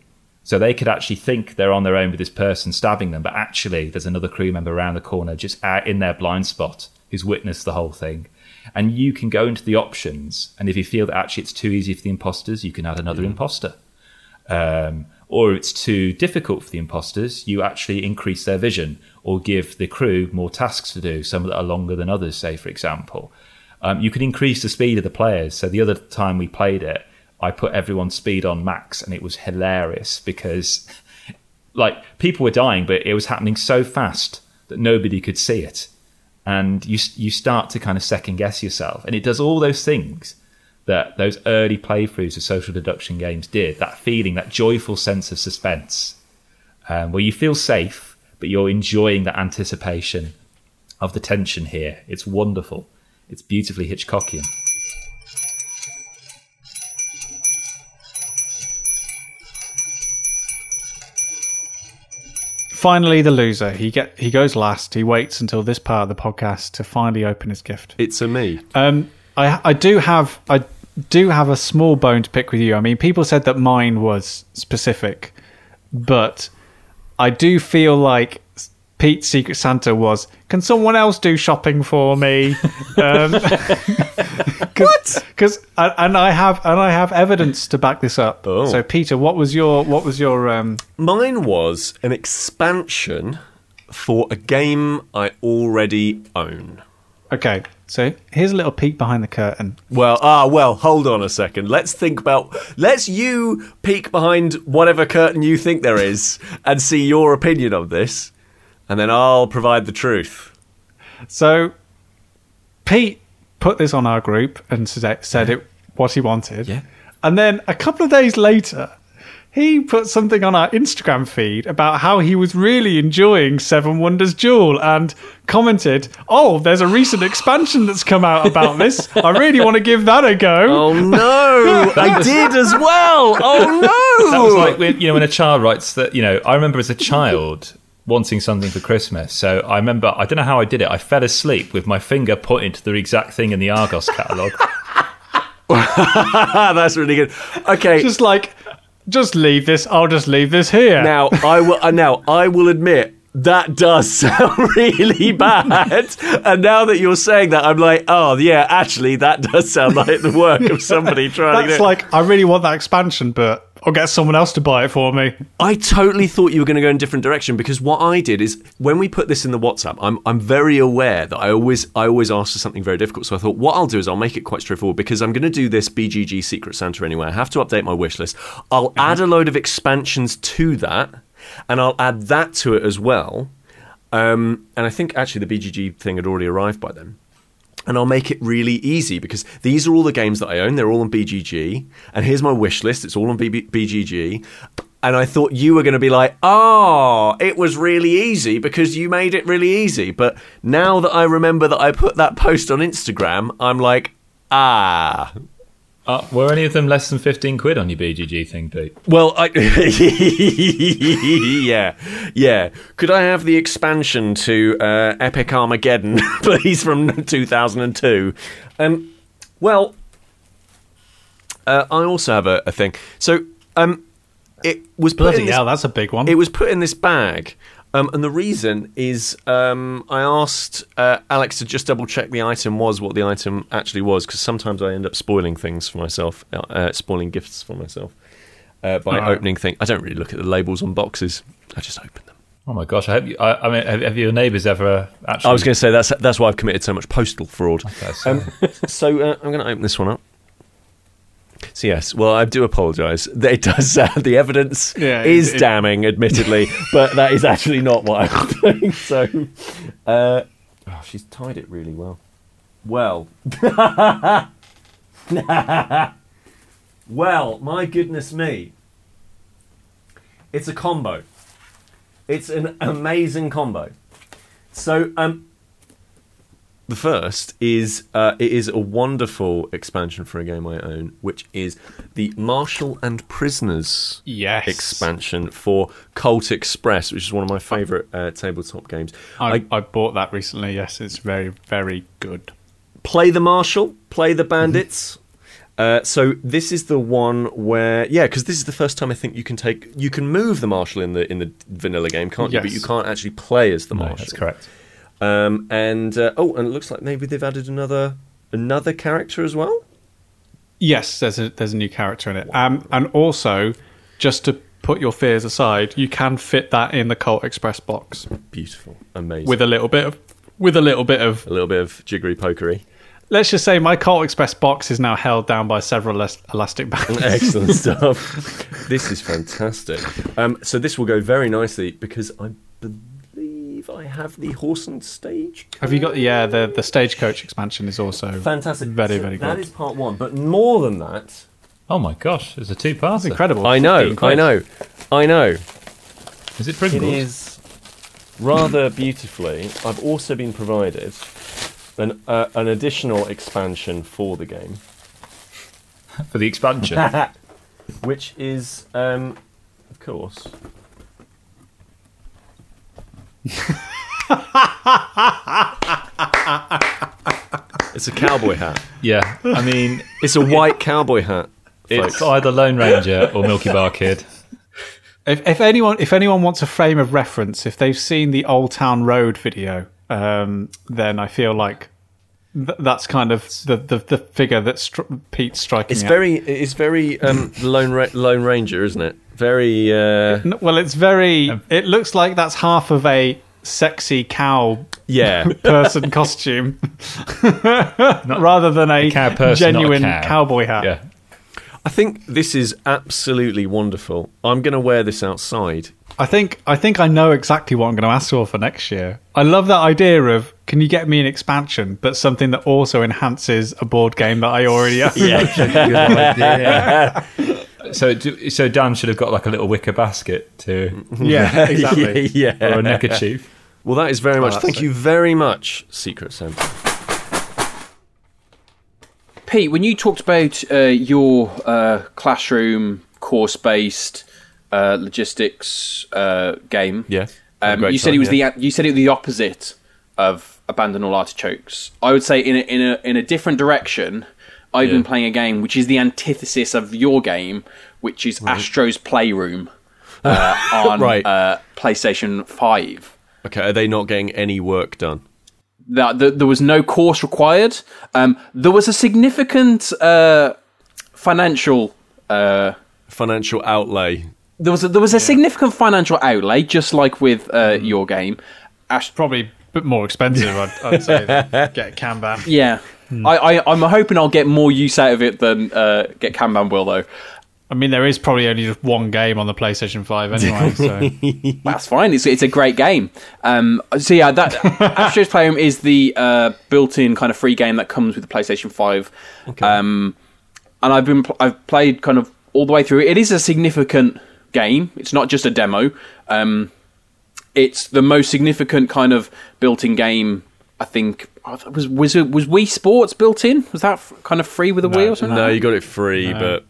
So they could actually think they're on their own with this person stabbing them, but actually there's another crew member around the corner, just out in their blind spot, who's witnessed the whole thing. And you can go into the options, and if you feel that actually it's too easy for the imposters, you can add another imposter. Um, or if it's too difficult for the imposters, you actually increase their vision or give the crew more tasks to do, some that are longer than others, say, for example. Um, you can increase the speed of the players. So the other time we played it, I put everyone's speed on max, and it was hilarious because, like, people were dying, but it was happening so fast that nobody could see it, and you you start to kind of second guess yourself, and it does all those things that those early playthroughs of social deduction games did. That feeling, that joyful sense of suspense, um, where you feel safe, but you're enjoying that anticipation of the tension here. It's wonderful. It's beautifully Hitchcockian. Finally, the loser. He get he goes last. He waits until this part of the podcast to finally open his gift. It's a me. Um, I I do have I do have a small bone to pick with you. I mean, people said that mine was specific, but I do feel like Pete's Secret Santa was. Can someone else do shopping for me? Um, what? Because and I have and I have evidence to back this up. Oh. So, Peter, what was your what was your um, Mine was an expansion for a game I already own. Okay, so here's a little peek behind the curtain. Well, ah, well, hold on a second. Let's think about. Let's you peek behind whatever curtain you think there is and see your opinion of this, and then I'll provide the truth. So Pete put this on our group and said, said it what he wanted. Yeah. And then a couple of days later, he put something on our Instagram feed about how he was really enjoying Seven Wonders Duel and commented, "Oh, there's a recent expansion that's come out about this. I really want to give that a go." Oh no, I did as well. Oh no, That was like when, you know when a child writes that. You know, I remember as a child wanting something for Christmas. So I remember I don't know how I did it. I fell asleep with my finger pointing to the exact thing in the Argos catalogue. that's really good. Okay, Just like, just leave this. I'll just leave this here. now I will. Uh, now I will admit that does sound really bad. and now that you're saying that, I'm like, oh yeah, actually, that does sound like the work of somebody trying to. That's do it. like, I really want that expansion, but I'll get someone else to buy it for me. I totally thought you were going to go in a different direction because what I did is when we put this in the WhatsApp, I'm I'm very aware that I always I always ask for something very difficult. So I thought what I'll do is I'll make it quite straightforward because I'm going to do this BGG Secret Santa anyway. I have to update my wish list. I'll add a load of expansions to that, and I'll add that to it as well. Um, and I think actually the BGG thing had already arrived by then and I'll make it really easy because these are all the games that I own. They're all on BGG, and here's my wish list. It's all on BGG. And I thought you were going to be like, "Oh, it was really easy because you made it really easy." But now that I remember that I put that post on Instagram, I'm like, "Ah, Uh, were any of them less than 15 quid on your BGG thing, Pete? well, I yeah, yeah. Could I have the expansion to uh, Epic Armageddon, please, from 2002? Um, well, uh, I also have a, a thing. So, um, it was put Bloody in this, hell, that's a big one. it was put in this bag. Um, and the reason is um, I asked uh, Alex to just double check the item was what the item actually was, because sometimes I end up spoiling things for myself, uh, uh, spoiling gifts for myself uh, by opening things. I don't really look at the labels on boxes. I just open them. Oh my gosh! I hope you. I, I mean, have, have your neighbours ever actually? I was going to say that's that's why I've committed so much postal fraud. Okay, so- Um, so uh, I'm going to open this one up. So yes, well I do apologise. It does. Uh, the evidence Yeah, is it- it- damning, admittedly, but that is actually not what I'm doing. So, uh, oh, she's tied it really well. Well, well, my goodness me, it's a combo. It's an amazing combo. So, um, the first is uh, it is a wonderful expansion for a game I own, which is the Marshal and Prisoners Yes. expansion for Colt Express, which is one of my favourite uh, tabletop games. I, I bought that recently. Yes, it's very, very good. play the marshal, play the bandits. Uh, so this is the one where, yeah, because this is the first time I think you can take, you can move the marshal in the in the vanilla game, can't you? But you can't actually play as the no, marshal. that's correct. Um, and uh, oh, and it looks like maybe they've added another another character as well. Yes, there's a there's a new character in it. Um, and also, just to put your fears aside, you can fit that in the Colt Express box Beautiful, amazing. with a little bit of with a little bit of. a little bit of jiggery pokery. Let's just say my Colt Express box is now held down by several elas- elastic bands. Excellent stuff. This is fantastic. Um, so this will go very nicely because I believe I have the horse and stage. Have you got? Yeah, the the stagecoach expansion is also Fantastic. Very, So very good. That is part one, but more than that, Oh my gosh! it's a two-parter. That's incredible. I know, I know, I know. Is it It Pringles? is rather beautifully. I've also been provided an uh, an additional expansion for the game, for the expansion. which is, um, of course. it's a cowboy hat. yeah, I mean, It's a white cowboy hat. it's either Lone Ranger or Milky Bar Kid. If, if anyone if anyone wants a frame of reference, if they've seen the Old Town Road video, um, then I feel like th- that's kind of the the, the figure that str- Pete's striking. It's at. very, it's very um, Lone Ra- Lone Ranger, isn't it? Very. Uh, well. It's very. It looks like that's half of a sexy cow yeah. person costume, rather than a, cow person, not a genuine cow. cowboy hat. Yeah, I think this is absolutely wonderful. I'm going to wear this outside. I think I think I know exactly what I'm going to ask for for next year. I love that idea of can you get me an expansion, but something that also enhances a board game that I already own. yeah. so, do, so Dan should have got like a little wicker basket to yeah, exactly. yeah. or a neckerchief. Well, that is very much. that's Thank it. you very much, Secret Santa. Pete, when you talked about uh, your uh, classroom course-based uh, logistics uh, game, Yeah. um, you said time, it was yeah. the you said it was the opposite of abandon all artichokes. I would say in a, in a in a different direction. I've Yeah. been playing a game which is the antithesis of your game, which is Astro's Playroom uh, on Right. uh, PlayStation Five. Okay. Are they not getting any work done? that that there was no course required. Um, there was a significant uh, financial. Uh, Financial outlay. There was a, there was a significant financial outlay, just like with uh, your game. Ash, Probably a bit more expensive, I'd, I'd say, than GetKanban. yeah, I, I I'm hoping I'll get more use out of it than uh, GetKanban will though. I mean, there is probably only just one game on the PlayStation 5 anyway, so That's fine. It's it's a great game. Um, so yeah, that Astro's Playroom is the uh, built-in kind of free game that comes with the PlayStation Five. Um, and I've been I've played kind of all the way through. It is a significant game. It's not just a demo. Um, it's the most significant kind of built-in game. I think oh, was was it, was Wii Sports built in? Was that f- kind of free with a Wii or something? No, you got it free, but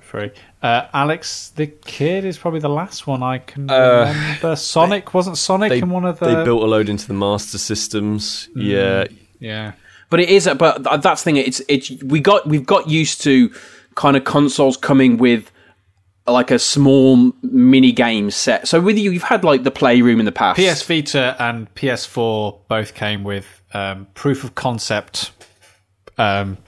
free. Uh, Alex the Kid is probably the last one I can Uh, remember. Sonic wasn't Sonic they, in one of the. they built a load into the Master Systems. Yeah. yeah, But it is, but that's the thing. It's it's we got we've got used to kind of consoles coming with like a small mini game set. So with you, you've had like the playroom in the past. PS Vita and PS4 both came with um, proof of concept um,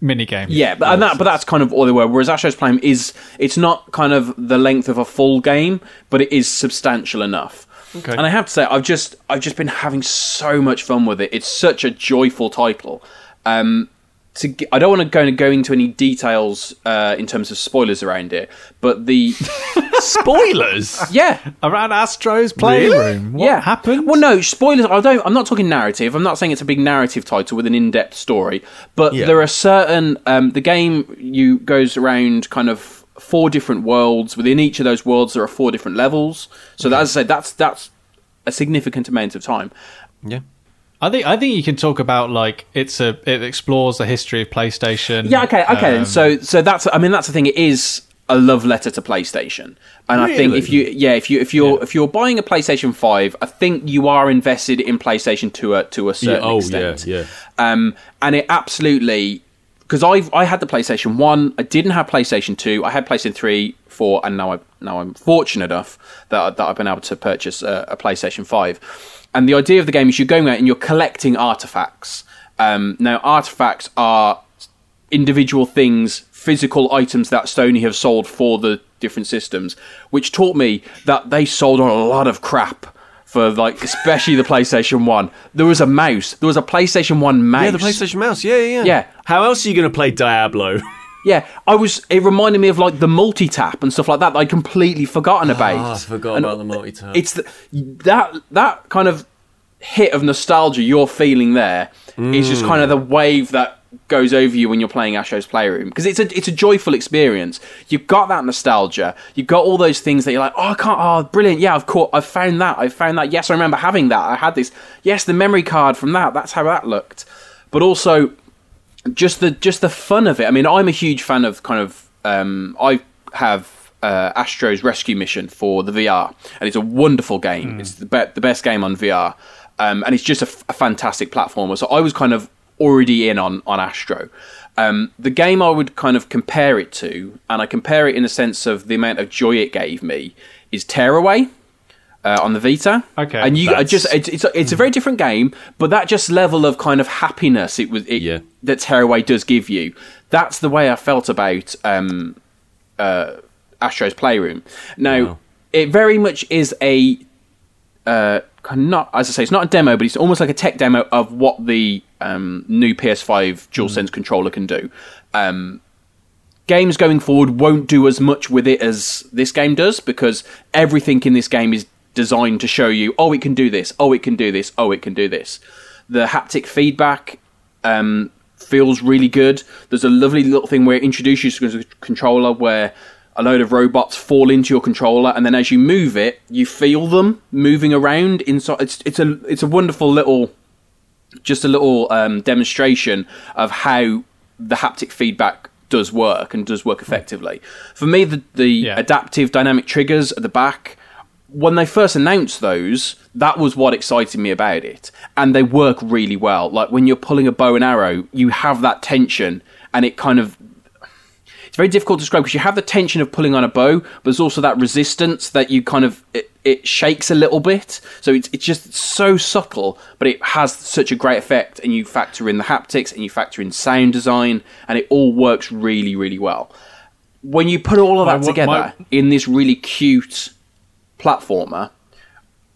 mini games. Yeah, but and that, but that's kind of all they were. Whereas Astro's Playroom is it's not kind of the length of a full game, but it is substantial enough. Okay. And I have to say, I've just I've just been having so much fun with it. It's such a joyful title. Um, to g- I don't want to go, go into any details uh, in terms of spoilers around it, but the Spoilers. yeah Around Astro's Playroom. What yeah. happened? Well, no spoilers. I don't. I'm not talking narrative. I'm not saying it's a big narrative title with an in-depth story. But Yeah. there are certain. Um, the game you goes around kind of four different worlds. Within each of those worlds, there are four different levels. So that, as I say, that's that's a significant amount of time. yeah. I think I think you can talk about like it's a it explores the history of PlayStation. Yeah. Okay. Okay. Um, so so that's. I mean, that's the thing. It is a love letter to PlayStation, and I think if you yeah if you if you're if you're buying a PlayStation Five, I think you are invested in PlayStation to a to a certain oh, extent. yeah, yeah. Um, and it absolutely because I I had the PlayStation One, I didn't have PlayStation Two, I had PlayStation Three, Four, and now I now I'm fortunate enough that that I've been able to purchase a, a PlayStation Five. And the idea of the game is you're going out and you're collecting artifacts. Um, now artifacts are individual things, physical items that Sony have sold for the different systems, which taught me that they sold on a lot of crap for like especially the PlayStation 1. There was a mouse. There was a PlayStation 1 mouse. Yeah, the PlayStation Mouse. Yeah, yeah, Yeah. How else are you going to play Diablo? Yeah, I was it reminded me of like the multi-tap and stuff like that, that I'd completely forgotten about. Ah, I forgot And about the multi-tap. It's the, that that kind of hit of nostalgia you're feeling there is just kind of the wave that goes over you when you're playing Astro's Playroom because it's a it's a joyful experience. You've got that nostalgia. You've got all those things that you're like, oh, I can't. Oh, brilliant! Yeah, I've caught. I've found that. I've found that. Yes, I remember having that. I had this. Yes, the memory card from that. That's how that looked. But also, just the just the fun of it. I mean, I'm a huge fan of kind of. Um, I have uh, Astro's Rescue Mission for the VR, and it's a wonderful game. It's the be- the best game on VR, um, and it's just a, f- a fantastic platformer. So I was kind of already in on on Astro. Um, the game I would kind of compare it to, and I compare it in a sense of the amount of joy it gave me, is Tearaway uh, on the Vita. Okay. and you I just it's it's a, it's a very different game, but that just level of kind of happiness it was it, Yeah. that Tearaway does give you. That's the way I felt about um, uh, Astro's Playroom. Now, Wow. it very much is a uh, kind of not as I say, it's not a demo, but it's almost like a tech demo of what the um, new PS5 DualSense controller can do. Um, games going forward won't do as much with it as this game does because everything in this game is designed to show you, oh, it can do this, oh, it can do this, oh, it can do this. The haptic feedback um, feels really good. There's a lovely little thing where it introduces you to a controller where a load of robots fall into your controller, and then as you move it, you feel them moving around inside. It's it's a it's a wonderful little just a little um, demonstration of how the haptic feedback does work and does work effectively. For me, the, the Yeah. adaptive dynamic triggers at the back, when they first announced those, that was what excited me about it. And they work really well. Like when you're pulling a bow and arrow, you have that tension and it kind of it's very difficult to describe because you have the tension of pulling on a bow, but there's also that resistance that you kind of it, it shakes a little bit. So it's it's just so subtle, but it has such a great effect. And you factor in the haptics and you factor in sound design, and it all works really really well. When you put all of that My- together my- in this really cute platformer,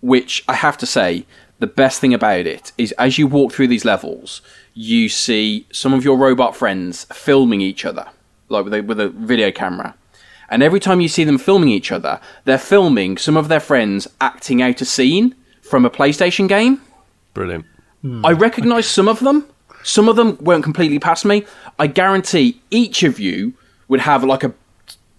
which I have to say, the best thing about it is as you walk through these levels, you see some of your robot friends filming each other, like with a, with a video camera. And every time you see them filming each other, they're filming some of their friends acting out a scene from a PlayStation game. Brilliant. Hmm. I recognise some of them. Some of them weren't completely past me. I guarantee each of you would have like a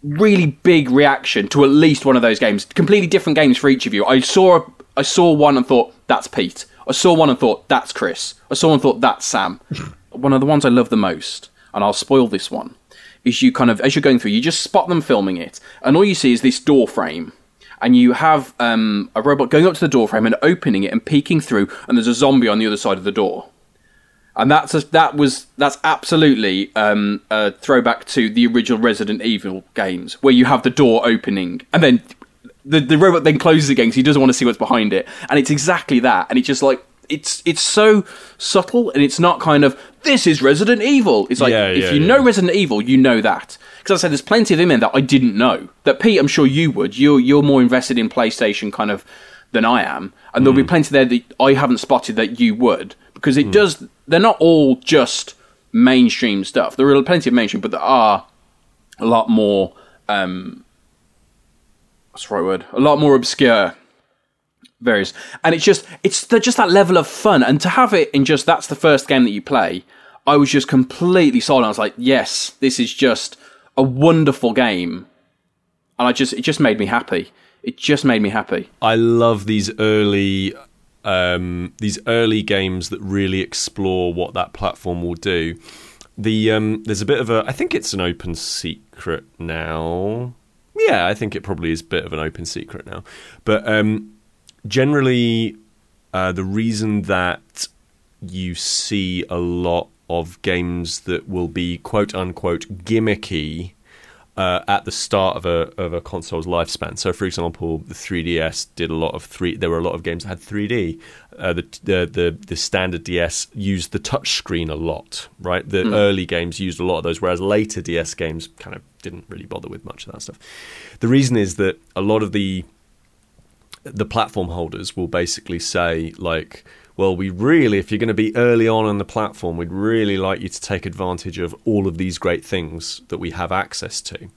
really big reaction to at least one of those games. Completely different games for each of you. I saw I saw one and thought that's Pete. I saw one and thought that's Chris. I saw one and thought that's Sam. one of the ones I love the most, and I'll spoil this one, is you kind of as you're going through, you just spot them filming it, and all you see is this door frame. And you have um, a robot going up to the door frame and opening it and peeking through, and there's a zombie on the other side of the door and that's a, that was that's absolutely um, a throwback to the original Resident Evil games, where you have the door opening and then the the robot then closes again because he doesn't want to see what's behind it, and it's exactly that, and it's just like it's it's so subtle and it's not kind of this is Resident Evil. It's like Yeah, if yeah, you yeah. know Resident Evil, you know that. Because I said there's plenty of them in that I didn't know. That Pete, I'm sure you would. You're you're more invested in PlayStation kind of than I am, and there'll be plenty there that I haven't spotted that you would. Because it does. They're not all just mainstream stuff. There are plenty of mainstream, but there are a lot more. Um, what's the right word? A lot more obscure various and it's just it's just that level of fun and to have it in just that's the first game that you play i was just completely sold i was like yes this is just a wonderful game and i just it just made me happy it just made me happy I love these early um, these early games that really explore what that platform will do. The um, there's a bit of a I think it's an open secret now. Yeah, I think it probably is a bit of an open secret now. But um, generally, uh, the reason that you see a lot of games that will be quote unquote gimmicky uh, at the start of a of a console's lifespan. So, for example, the 3DS did a lot of three. There were a lot of games that had 3D. Uh, the, the the the standard DS used the touch screen a lot, right? The early games used a lot of those, whereas later DS games kind of didn't really bother with much of that stuff. The reason is that a lot of the the platform holders will basically say like well we really if you're going to be early on in the platform we'd really like you to take advantage of all of these great things that we have access to.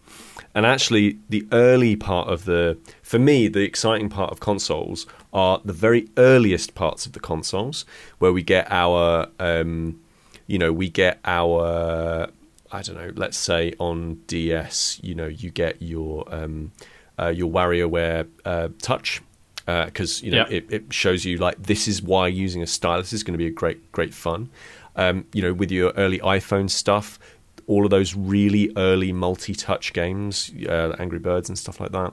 And actually the early part of the for me the exciting part of consoles are the very earliest parts of the consoles where we get our um, you know we get our I don't know, let's say on DS, you know, you get your um, uh, your WarioWare uh, Touch because you know Yeah. it, it shows you like this is why using a stylus is going to be a great great fun. Um, you know, with your early iPhone stuff, all of those really early multi-touch games, uh, Angry Birds and stuff like that.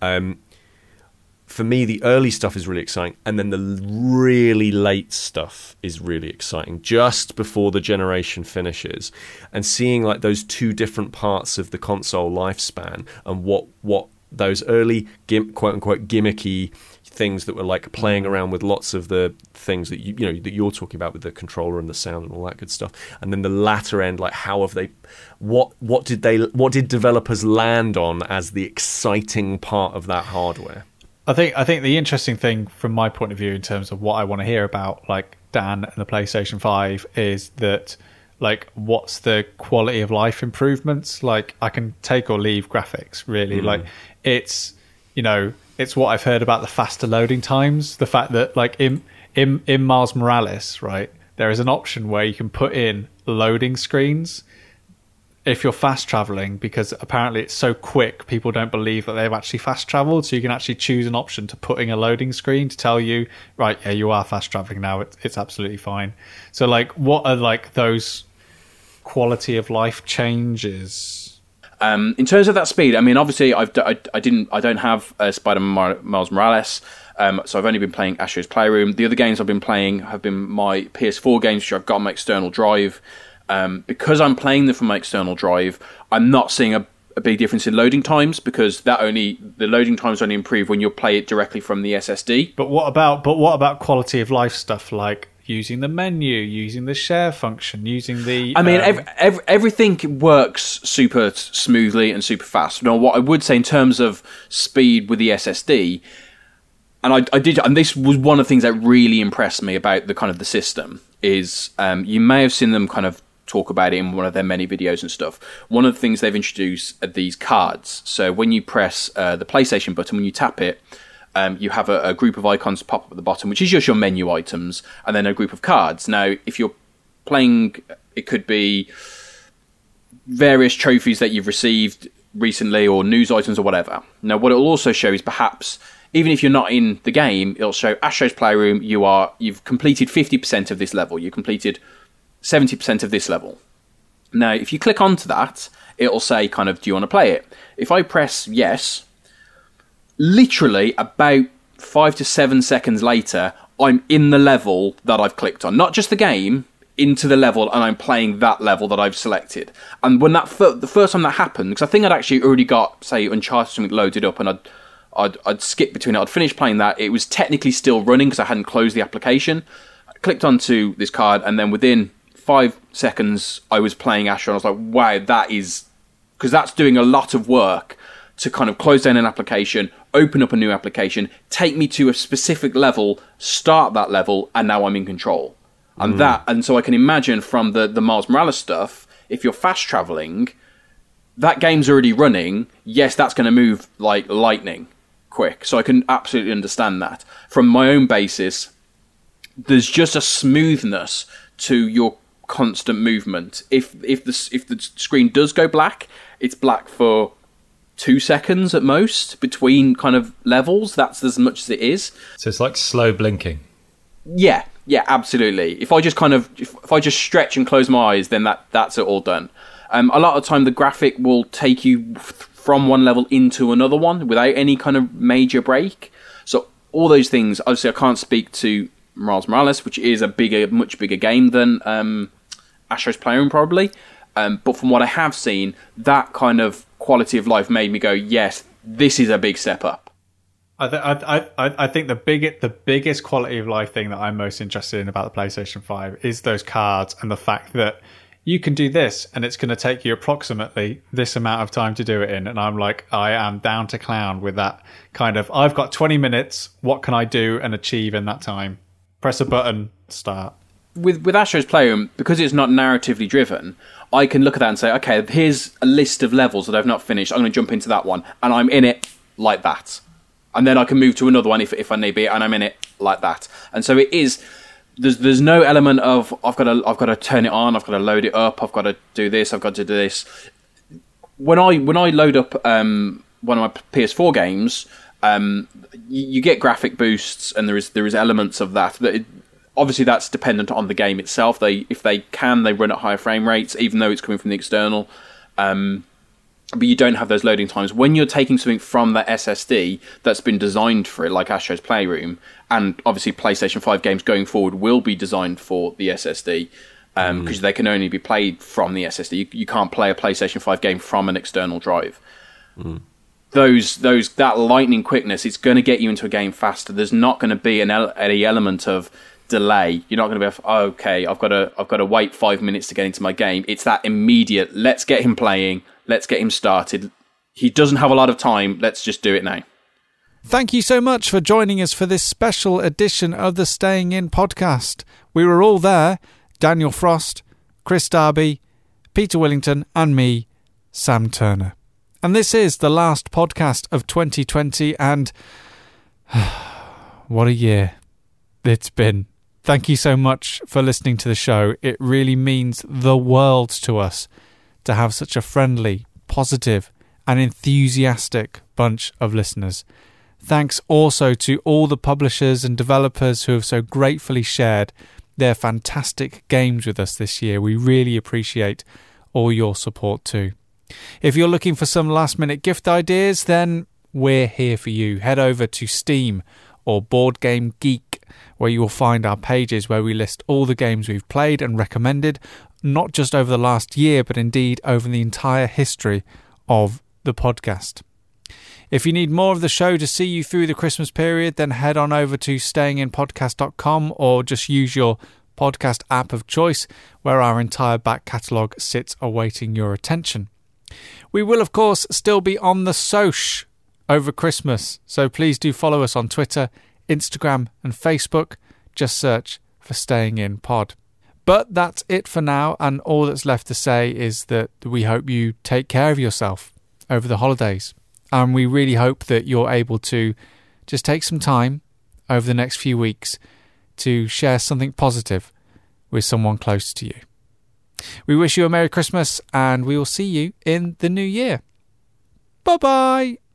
Um, for me, the early stuff is really exciting, and then the really late stuff is really exciting. Just before the generation finishes, and seeing like those two different parts of the console lifespan, and what what those early gim- quote unquote gimmicky things that were like playing around with lots of the things that you you know that you're talking about with the controller and the sound and all that good stuff. And then the latter end like how have they what what did they what did developers land on as the exciting part of that hardware? I think I think the interesting thing from my point of view in terms of what I want to hear about like Dan and the PlayStation 5 is that like what's the quality of life improvements? Like I can take or leave graphics really. Mm. Like it's you know it's what I've heard about the faster loading times. The fact that like in in in Miles Morales right there is an option where you can put in loading screens if you're fast traveling because apparently it's so quick people don't believe that they've actually fast traveled. So you can actually choose an option to putting a loading screen to tell you right yeah you are fast traveling now. It's, it's absolutely fine. So like what are like those quality of life changes Um, in terms of that speed, I mean, obviously, I've I, I didn't I don't have uh, Spider Man Miles Morales, um, so I've only been playing Astro's Playroom. The other games I've been playing have been my PS4 games, which I've got on my external drive. Um, because I'm playing them from my external drive, I'm not seeing a, a big difference in loading times because that only the loading times only improve when you play it directly from the SSD. but what about but what about quality of life stuff like using the menu using the share function using the I mean, um, ev ev- everything works super smoothly and super fast. Now, what I would say in terms of speed with the SSD, and I, I did, and this was one of the things that really impressed me about the kind of the system is um, you may have seen them kind of talk about it in one of their many videos and stuff. One of the things they've introduced are these cards. So when you press uh, the PlayStation button, when you tap it, um, you have a, a group of icons pop up at the bottom, which is just your menu items, and then a group of cards. Now, if you're playing, it could be various trophies that you've received recently or news items or whatever. Now, what it will also show is perhaps even if you're not in the game, it'll show Astro's Playroom. You are you've completed 50% of this level. You completed 70% of this level. Now, if you click onto that, it'll say kind of, do you want to play it? If I press yes, literally about five to seven seconds later, I'm in the level that I've clicked on. Not just the game, into the level and I'm playing that level that I've selected. And when that fir- the first time that happened, because I think I'd actually already got say Uncharted something loaded up and I'd I'd, I'd skip between it. I'd finished playing that. It was technically still running because I hadn't closed the application. I clicked onto this card and then within five seconds I was playing Astro and I was like, wow, that is because that's doing a lot of work to kind of close down an application, open up a new application, take me to a specific level, start that level, and now I'm in control. And hmm. that, and so I can imagine from the the Miles Morales stuff, if you're fast traveling, that game's already running. Yes, that's going to move like lightning, quick. So I can absolutely understand that. From my own basis, there's just a smoothness to your constant movement. If if the if the screen does go black, it's black for two seconds at most between kind of levels. That's as much as it is. So it's like slow blinking. Yeah, yeah, absolutely. If I just kind of if, if I just stretch and close my eyes, then that that's it all done. Um, a lot of the time, the graphic will take you from one level into another one without any kind of major break. So all those things. Obviously, I can't speak to Miles Morales, which is a bigger, much bigger game than um, Astro's Playroom, probably. Um, but from what I have seen, that kind of quality of life made me go, yes, this is a big step up. I, th- I, I, I think the big, the biggest quality of life thing that I'm most interested in about the PlayStation 5 is those cards and the fact that you can do this and it's going to take you approximately this amount of time to do it in. And I'm like, I am down to clown with that kind of, I've got 20 minutes. What can I do and achieve in that time? Press a button, start. With with Astro's Playroom, because it's not narratively driven, I can look at that and say, okay, here's a list of levels that I've not finished. I'm going to jump into that one, and I'm in it like that, and then I can move to another one if if I need be, and I'm in it like that. And so it is. There's there's no element of I've got to I've got to turn it on, I've got to load it up, I've got to do this, I've got to do this. When I when I load up um, one of my PS4 games, um, you, you get graphic boosts, and there is there is elements of that. That it, obviously that's dependent on the game itself. They if they can, they run at higher frame rates, even though it's coming from the external. Um, but you don't have those loading times when you're taking something from the SSD that's been designed for it, like Astro's Playroom, and obviously PlayStation Five games going forward will be designed for the SSD because um, mm. they can only be played from the SSD. You, you can't play a PlayStation Five game from an external drive mm. those those that lightning quickness it's going to get you into a game faster there's not going to be an el- any element of delay you're not going to be oh, okay i've got to i've got to wait 5 minutes to get into my game it's that immediate let's get him playing let's get him started he doesn't have a lot of time let's just do it now Thank you so much for joining us for this special edition of the Staying In podcast. We were all there Daniel Frost, Chris Darby, Peter Willington, and me, Sam Turner. And this is the last podcast of 2020, and what a year it's been. Thank you so much for listening to the show. It really means the world to us to have such a friendly, positive, and enthusiastic bunch of listeners. Thanks also to all the publishers and developers who have so gratefully shared their fantastic games with us this year. We really appreciate all your support too. If you're looking for some last minute gift ideas, then we're here for you. Head over to Steam or Board Game Geek, where you will find our pages where we list all the games we've played and recommended, not just over the last year, but indeed over the entire history of the podcast. If you need more of the show to see you through the Christmas period, then head on over to stayinginpodcast.com or just use your podcast app of choice where our entire back catalogue sits awaiting your attention. We will, of course, still be on the Soch over Christmas, so please do follow us on Twitter, Instagram, and Facebook. Just search for Staying In Pod. But that's it for now, and all that's left to say is that we hope you take care of yourself over the holidays. And we really hope that you're able to just take some time over the next few weeks to share something positive with someone close to you. We wish you a Merry Christmas and we will see you in the new year. Bye bye.